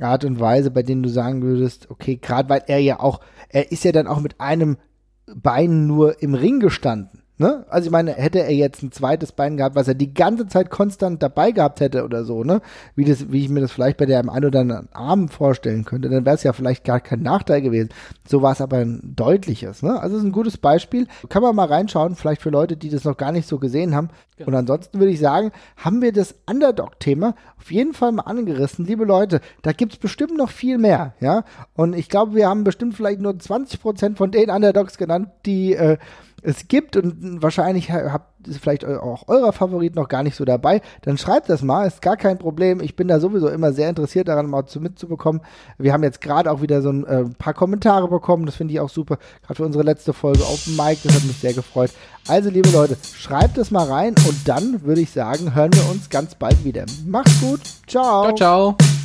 Speaker 2: Art und Weise, bei denen du sagen würdest, okay, gerade weil er ja auch, er ist ja dann auch mit einem Bein nur im Ring gestanden. Ne? Also ich meine, hätte er jetzt ein zweites Bein gehabt, was er die ganze Zeit konstant dabei gehabt hätte oder so, ne? Wie, das, wie ich mir das vielleicht bei der ein oder anderen Arm vorstellen könnte, dann wäre es ja vielleicht gar kein Nachteil gewesen. So war es aber ein deutliches, ne? Also es ist ein gutes Beispiel. Kann man mal reinschauen, vielleicht für Leute, die das noch gar nicht so gesehen haben. Genau. Und ansonsten würde ich sagen, haben wir das Underdog-Thema auf jeden Fall mal angerissen. Liebe Leute, da gibt es bestimmt noch viel mehr, ja? Und ich glaube, wir haben bestimmt vielleicht nur 20 Prozent von den Underdogs genannt, die äh, es gibt und wahrscheinlich habt ihr vielleicht auch eurer Favorit noch gar nicht so dabei, dann schreibt das mal, ist gar kein Problem. Ich bin da sowieso immer sehr interessiert daran, mal zu mitzubekommen. Wir haben jetzt gerade auch wieder so ein äh, paar Kommentare bekommen, das finde ich auch super, gerade für unsere letzte Folge Open Mic, das hat mich sehr gefreut. Also, liebe Leute, schreibt es mal rein und dann würde ich sagen, hören wir uns ganz bald wieder. Macht's gut, ciao.
Speaker 3: Ciao, ciao.